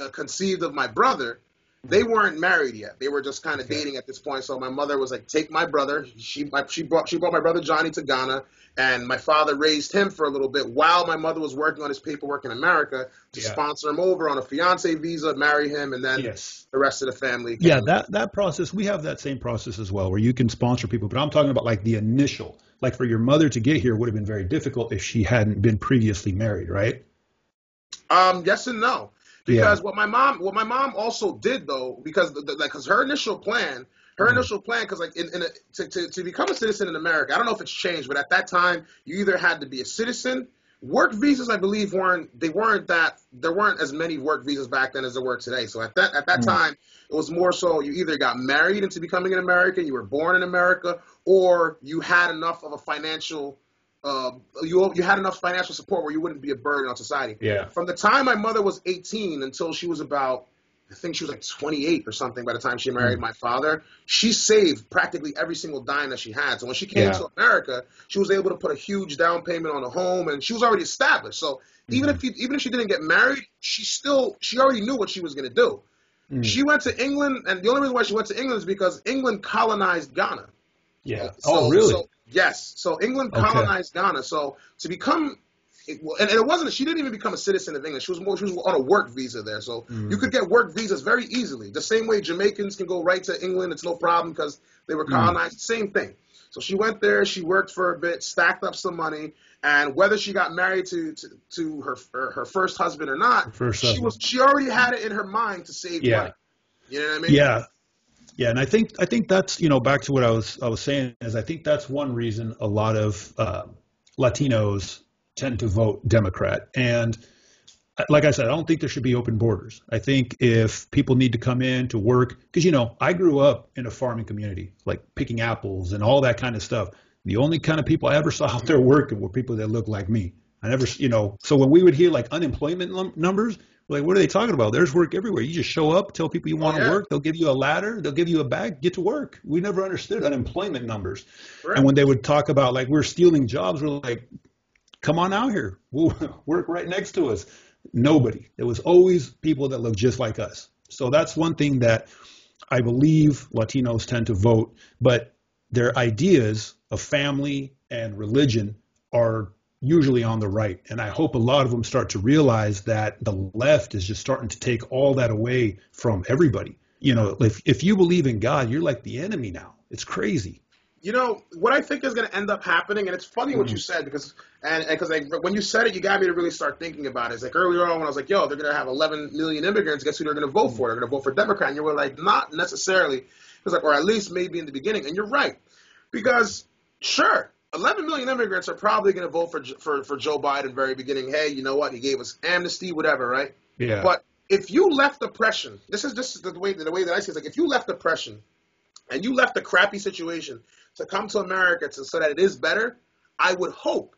uh, conceived of my brother, they weren't married yet. They were just kind of
Okay.
dating at this point. So my mother was like, "Take my brother." She my, she brought she brought my brother Johnny to Ghana, and my father raised him for a little bit while my mother was working on his paperwork in America to
Yeah.
sponsor him over on a fiance visa, marry him, and then
Yes.
the rest of the family.
Yeah, that that process we have that same process as well, where you can sponsor people. But I'm talking about like the initial, like for your mother to get here would have been very difficult if she hadn't been previously married, right?
Um, yes and no.
Yeah.
Because what my mom, what my mom also did though, because the, the, like, cause her initial plan, her
Mhm.
initial plan, because like in, in a, to, to to become a citizen in America, I don't know if it's changed, but at that time you either had to be a citizen. Work visas, I believe, weren't they weren't that there weren't as many work visas back then as there were today. So at that at that
Mm.
time, it was more so you either got married into becoming an American, you were born in America, or you had enough of a financial, uh, you you had enough financial support where you wouldn't be a burden on society.
Yeah.
From the time my mother was 18 until she was about, I think she was like 28 or something by the time she married
Hmm.
my father, she saved practically every single dime that she had. So when she came
Yeah.
to America, she was able to put a huge down payment on a home and she was already established. So even
Mhm.
if you, even if she didn't get married, she still she already knew what she was going to do.
Mm.
She went to England, and the only reason why she went to England is because England colonized Ghana.
Yeah.
So-
oh, really?
so- yes. So England
Okay.
colonized Ghana. So to become, it, and, and it wasn't. She didn't even become a citizen of England. She was more. She was on a work visa there. So
Mm.
you could get work visas very easily. The same way Jamaicans can go right to England. It's no problem because they were
Mm.
colonized. Same thing. So she went there. She worked for a bit, stacked up some money, and whether she got married to to, to her, her her first husband or not,
First
she was she already had it in her mind to save
Yeah.
money. You know what I mean?
Yeah. Yeah, and I think I think that's you know back to what I was I was saying is I think that's one reason a lot of uh, Latinos tend to vote Democrat. And uh, like I said, I don't think there should be open borders. I think if people need to come in to work, because you know I grew up in a farming community, like picking apples and all that kind of stuff. The only kind of people I ever saw out there working were people that looked like me. I never, you know, so when we would hear like unemployment num- numbers, like, what are they talking about? There's work everywhere. You just show up, tell people you want to
yeah.
work. They'll give you a ladder. They'll give you a bag. Get to work. We never understood unemployment numbers.
Correct.
And when they would talk about like we're stealing jobs, we're like, come on out here. We'll work right next to us. Nobody. It was always people that look just like us. So that's one thing that I believe Latinos tend to vote, but their ideas of family and religion are usually on the right. And I hope a lot of them start to realize that the left is just starting to take all that away from everybody. You know, if, if you believe in God, you're like the enemy now. It's crazy.
You know what I think is going to end up happening, and it's funny what you mm-hmm. said because, and because like when you said it, you got me to really start thinking about it. It's like earlier on when I was like, "Yo, they're going to have 11 million immigrants. Guess who they're going to vote mm-hmm. for? They're going to vote for Democrat." And you were like, "Not necessarily," because like, or at least maybe in the beginning. And you're right, because sure, 11 million immigrants are probably going to vote for for for Joe Biden very beginning. Hey, you know what? He gave us amnesty, whatever, right?
Yeah.
But if you left oppression, this is this is the way the way that I see it. It's like if you left oppression and you left a crappy situation to come to America to, so that it is better, I would hope,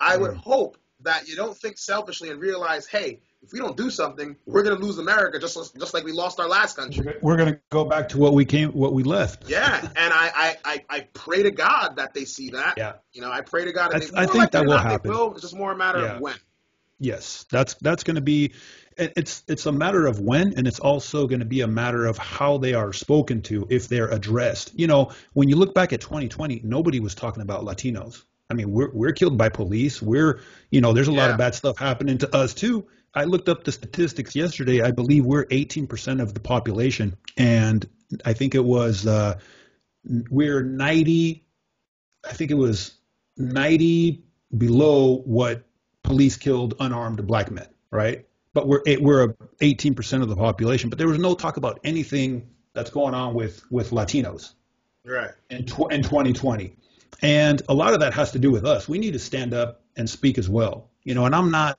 I would
Mm.
hope that you don't think selfishly and realize, hey, if we don't do something, we're gonna lose America just just like we lost our last country.
We're going to go back to what we came, what we left.
Yeah, and I, I, I, I pray to God that they see that.
Yeah.
You know, I pray to God that
I
they
th- I think
likely
that will happen.
will. It's just more a matter
Yeah.
of when.
Yes, that's that's going to be. It's it's a matter of when, and it's also going to be a matter of how they are spoken to if they're addressed. You know, when you look back at 2020, nobody was talking about Latinos. I mean, we're we're killed by police. We're you know, there's a lot of bad stuff happening to us too. I looked up the statistics yesterday. I believe we're 18% of the population, and I think it was uh, we're 90. I think it was 90 below what police killed unarmed black men, right? But we're we're 18% of the population. But there was no talk about anything that's going on with with Latinos
Right.
in, tw- in 2020. And a lot of that has to do with us. We need to stand up and speak as well. You know, and I'm not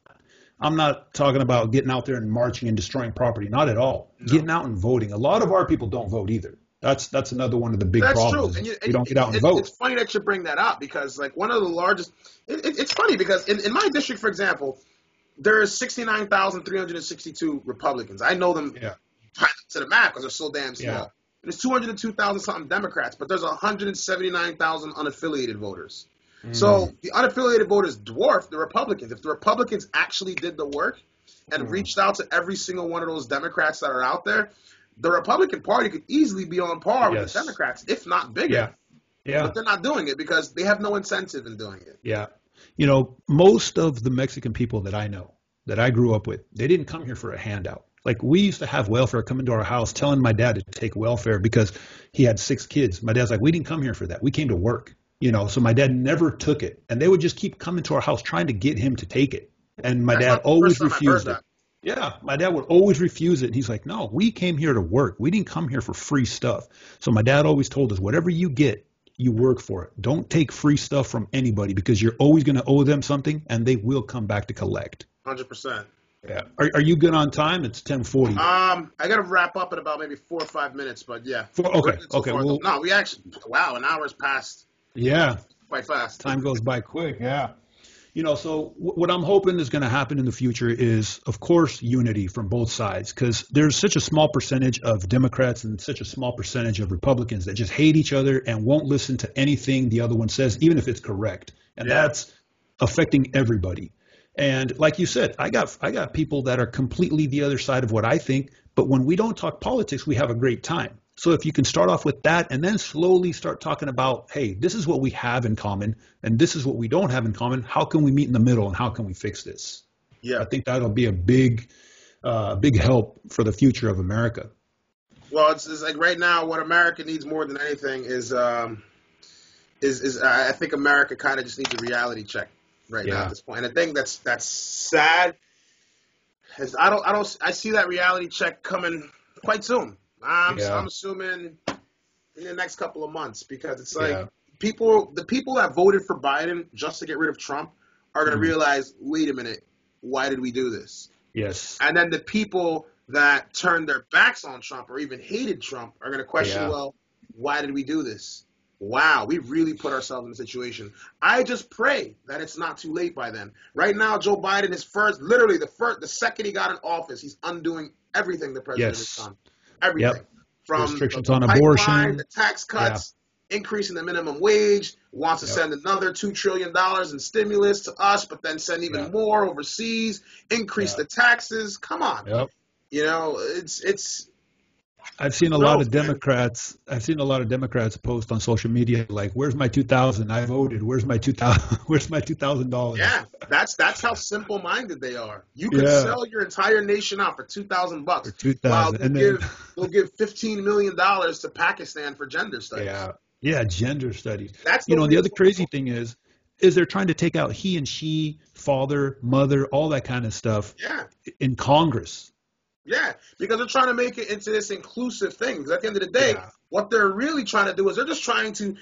I'm not talking about getting out there and marching and destroying property. Not at all. Getting out and voting. A lot of our people don't vote either. That's that's another one of the big
That's
problems.
true. And you,
we don't get out and vote.
It's funny that you bring that up because, like, one of the largest. It, it, it's funny because in, in my district, for example, there is 69,362 Republicans. I know them
Yeah.
to the map because they're so damn small.
Yeah.
There's 202,000 something Democrats, but there's 179,000 unaffiliated voters. So the unaffiliated voters dwarf the Republicans. If the Republicans actually did the work and
Mm.
reached out to every single one of those Democrats that are out there, the Republican Party could easily be on par with the Democrats, if not bigger.
Yeah. Yeah.
But they're not doing it because they have no incentive in doing it.
Yeah. You know, most of the Mexican people that I know, that I grew up with, they didn't come here for a handout. Like we used to have welfare come into our house telling my dad to take welfare because he had six kids. My dad's like, we didn't come here for that. We came to work. You know, so my dad never took it. And they would just keep coming to our house trying to get him to take it. And my
That's
dad always
first time I've heard
refused it. Yeah, my dad would always refuse it. He's like, no, we came here to work. We didn't come here for free stuff. So my dad always told us, whatever you get, you work for it. Don't take free stuff from anybody because you're always going to owe them something and they will come back to collect.
100%.
Yeah. Are, are you good on time? It's 1040.
Um, I got to wrap up in about maybe four or five minutes, but yeah.
Four- okay, okay, well-
no, we actually, wow, an hour's passed
yeah.
quite fast.
Time goes by quick. Yeah. You know, so wh- what I'm hoping is going to happen in the future is, of course, unity from both sides because there's such a small percentage of Democrats and such a small percentage of Republicans that just hate each other and won't listen to anything the other one says, even if it's correct. And
Yeah.
that's affecting everybody. And like you said, I got I got people that are completely the other side of what I think, but when we don't talk politics, we have a great time. So if you can start off with that and then slowly start talking about, hey, this is what we have in common and this is what we don't have in common. How can we meet in the middle and how can we fix this?
Yeah.
I think that'll be a big, uh, big help for the future of America.
Well, it's, it's like right now, what America needs more than anything is, um, is, is I I think America kind of just needs a reality check right now at this point. And I think that's that's sad. Is I don't I don't I see that reality check coming quite soon. I'm
Yeah.
I'm assuming in the next couple of months because it's like
Yeah.
people the people that voted for Biden just to get rid of Trump are going to
Mhm.
realize, wait a minute, why did we do this?
Yes.
And then the people that turned their backs on Trump or even hated Trump are going to question,
Yeah.
well, why did we do this? Wow, we really put ourselves in a situation. I just pray that it's not too late by then. Right now, Joe Biden is first, literally the first, the second he got in office, he's undoing everything the president
Yes.
has done. Everything.
Yep.
From
Restrictions
the
on
pipeline,
abortion.
the tax cuts, increasing the minimum wage, wants to
Yep.
send another $2 trillion in stimulus to us, but then send even
Yeah.
more overseas, increase
Yeah.
the taxes. Come on.
Yep.
You know, it's it's
I've seen a
No,
lot of. Democrats. I've seen a lot of Democrats post on social media like, "Where's my 2,000? I voted. Where's my 2,000? Where's my 2,000 dollars?"
yeah, that's that's how simple minded they are. You could
Yeah.
sell your entire nation out for two thousand bucks.
for 2,000,
While they'll
and then
give they'll give fifteen million dollars to Pakistan for gender studies.
yeah, yeah, gender studies.
That's
You know, the other crazy thing is, is they're trying to take out he and she, father, mother, all that kind of stuff
Yeah,
in Congress.
Yeah, because they're trying to make it into this inclusive thing. Because at the end of the day,
Yeah.
what they're really trying to do is they're just trying to.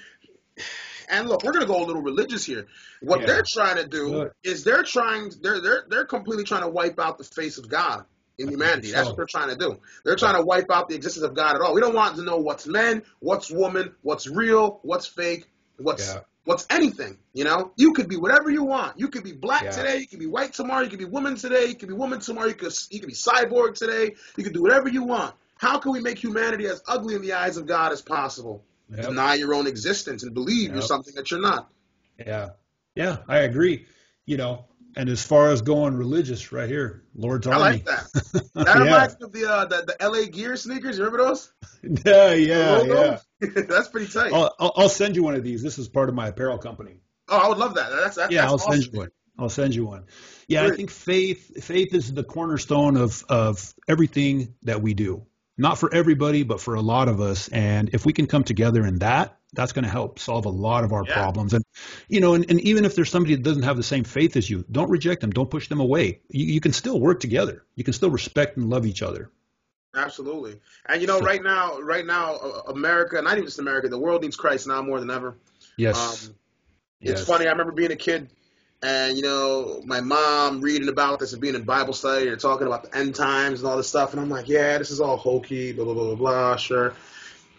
And look, we're gonna go a little religious here. What
Yeah.
they're trying to do
Good.
is they're trying they're they're they're completely trying to wipe out the face of God in humanity. That's what they're trying to do. They're trying to wipe out the existence of God at all. We don't want to know what's men, what's woman, what's real, what's fake, what's
Yeah.
What's anything? You know, you could be whatever you want. You could be black
Yeah.
today. You could be white tomorrow. You could be woman today. You could be woman tomorrow. You could you could be cyborg today. You could do whatever you want. How can we make humanity as ugly in the eyes of God as possible?
Yep.
Deny your own existence and believe you're something that you're not.
Yeah. Yeah, I agree. You know, and as far as going religious, right here, Lord's
I
Army.
like that. That
yeah.
reminds me of the, uh, the the LA Gear sneakers. You remember those?
yeah, yeah, yeah.
That's pretty tight.
I'll, I'll I'll send you one of these. This is part of my apparel company.
Oh, I would love that. That's, that's
yeah,
that's
I'll
awesome.
send you one. I'll send you one. Yeah, I think faith faith is the cornerstone of of everything that we do. Not for everybody, but for a lot of us. And if we can come together in that, that's going to help solve a lot of our
Yeah.
problems. And you know, and, and even if there's somebody that doesn't have the same faith as you, don't reject them. Don't push them away. You, you can still work together. You can still respect and love each other.
Absolutely. And you know,
So-
right now, right now, America, not even just America, the world needs Christ now more than ever.
Yes.
Um, It's
yes.
funny. I remember being a kid, and you know, my mom reading about this and being in Bible study and talking about the end times and all this stuff, and I'm like, yeah, this is all hokey, blah blah blah blah. blah sure.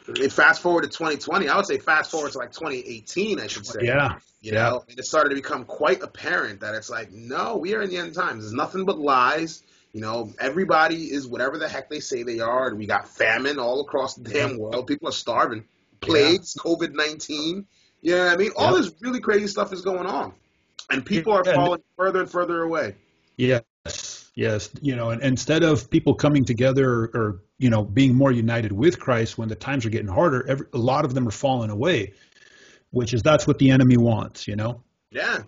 And fast forward to 2020, I would say fast forward to like 2018, I should say.
Yeah.
You
Yeah.
know, and it started to become quite apparent that it's like, no, we are in the end times. There's nothing but lies. You know, everybody is whatever the heck they say they are. And we got famine all across the damn world. People are starving. Plagues, COVID 19. You know what I mean? All
Yeah.
this really crazy stuff is going on. And people are
Yeah,
falling further and further away.
Yes, yes. You know, and instead of people coming together or, or you know being more united with Christ when the times are getting harder, every, a lot of them are falling away, which is that's what the enemy wants. You know,
Yeah.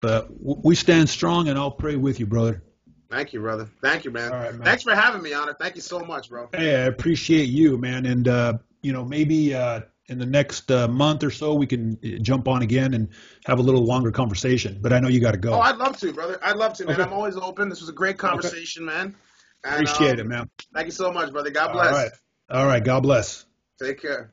but w- we stand strong, and I'll pray with you, brother.
Thank you, brother. Thank you, man.
Right, man.
Thanks for having me, Honor. Thank you so much, bro.
Hey, I appreciate you, man, and uh, you know maybe uh, in the next uh, month or so we can uh, jump on again and have a little longer conversation. But I know you got to go.
Oh, I'd love to, brother. I'd love to, man.
Okay.
I'm always open. This was a great conversation, man. And,
appreciate
um,
it, man.
Thank you so much, brother. God bless.
right, all right. God bless.
Take care.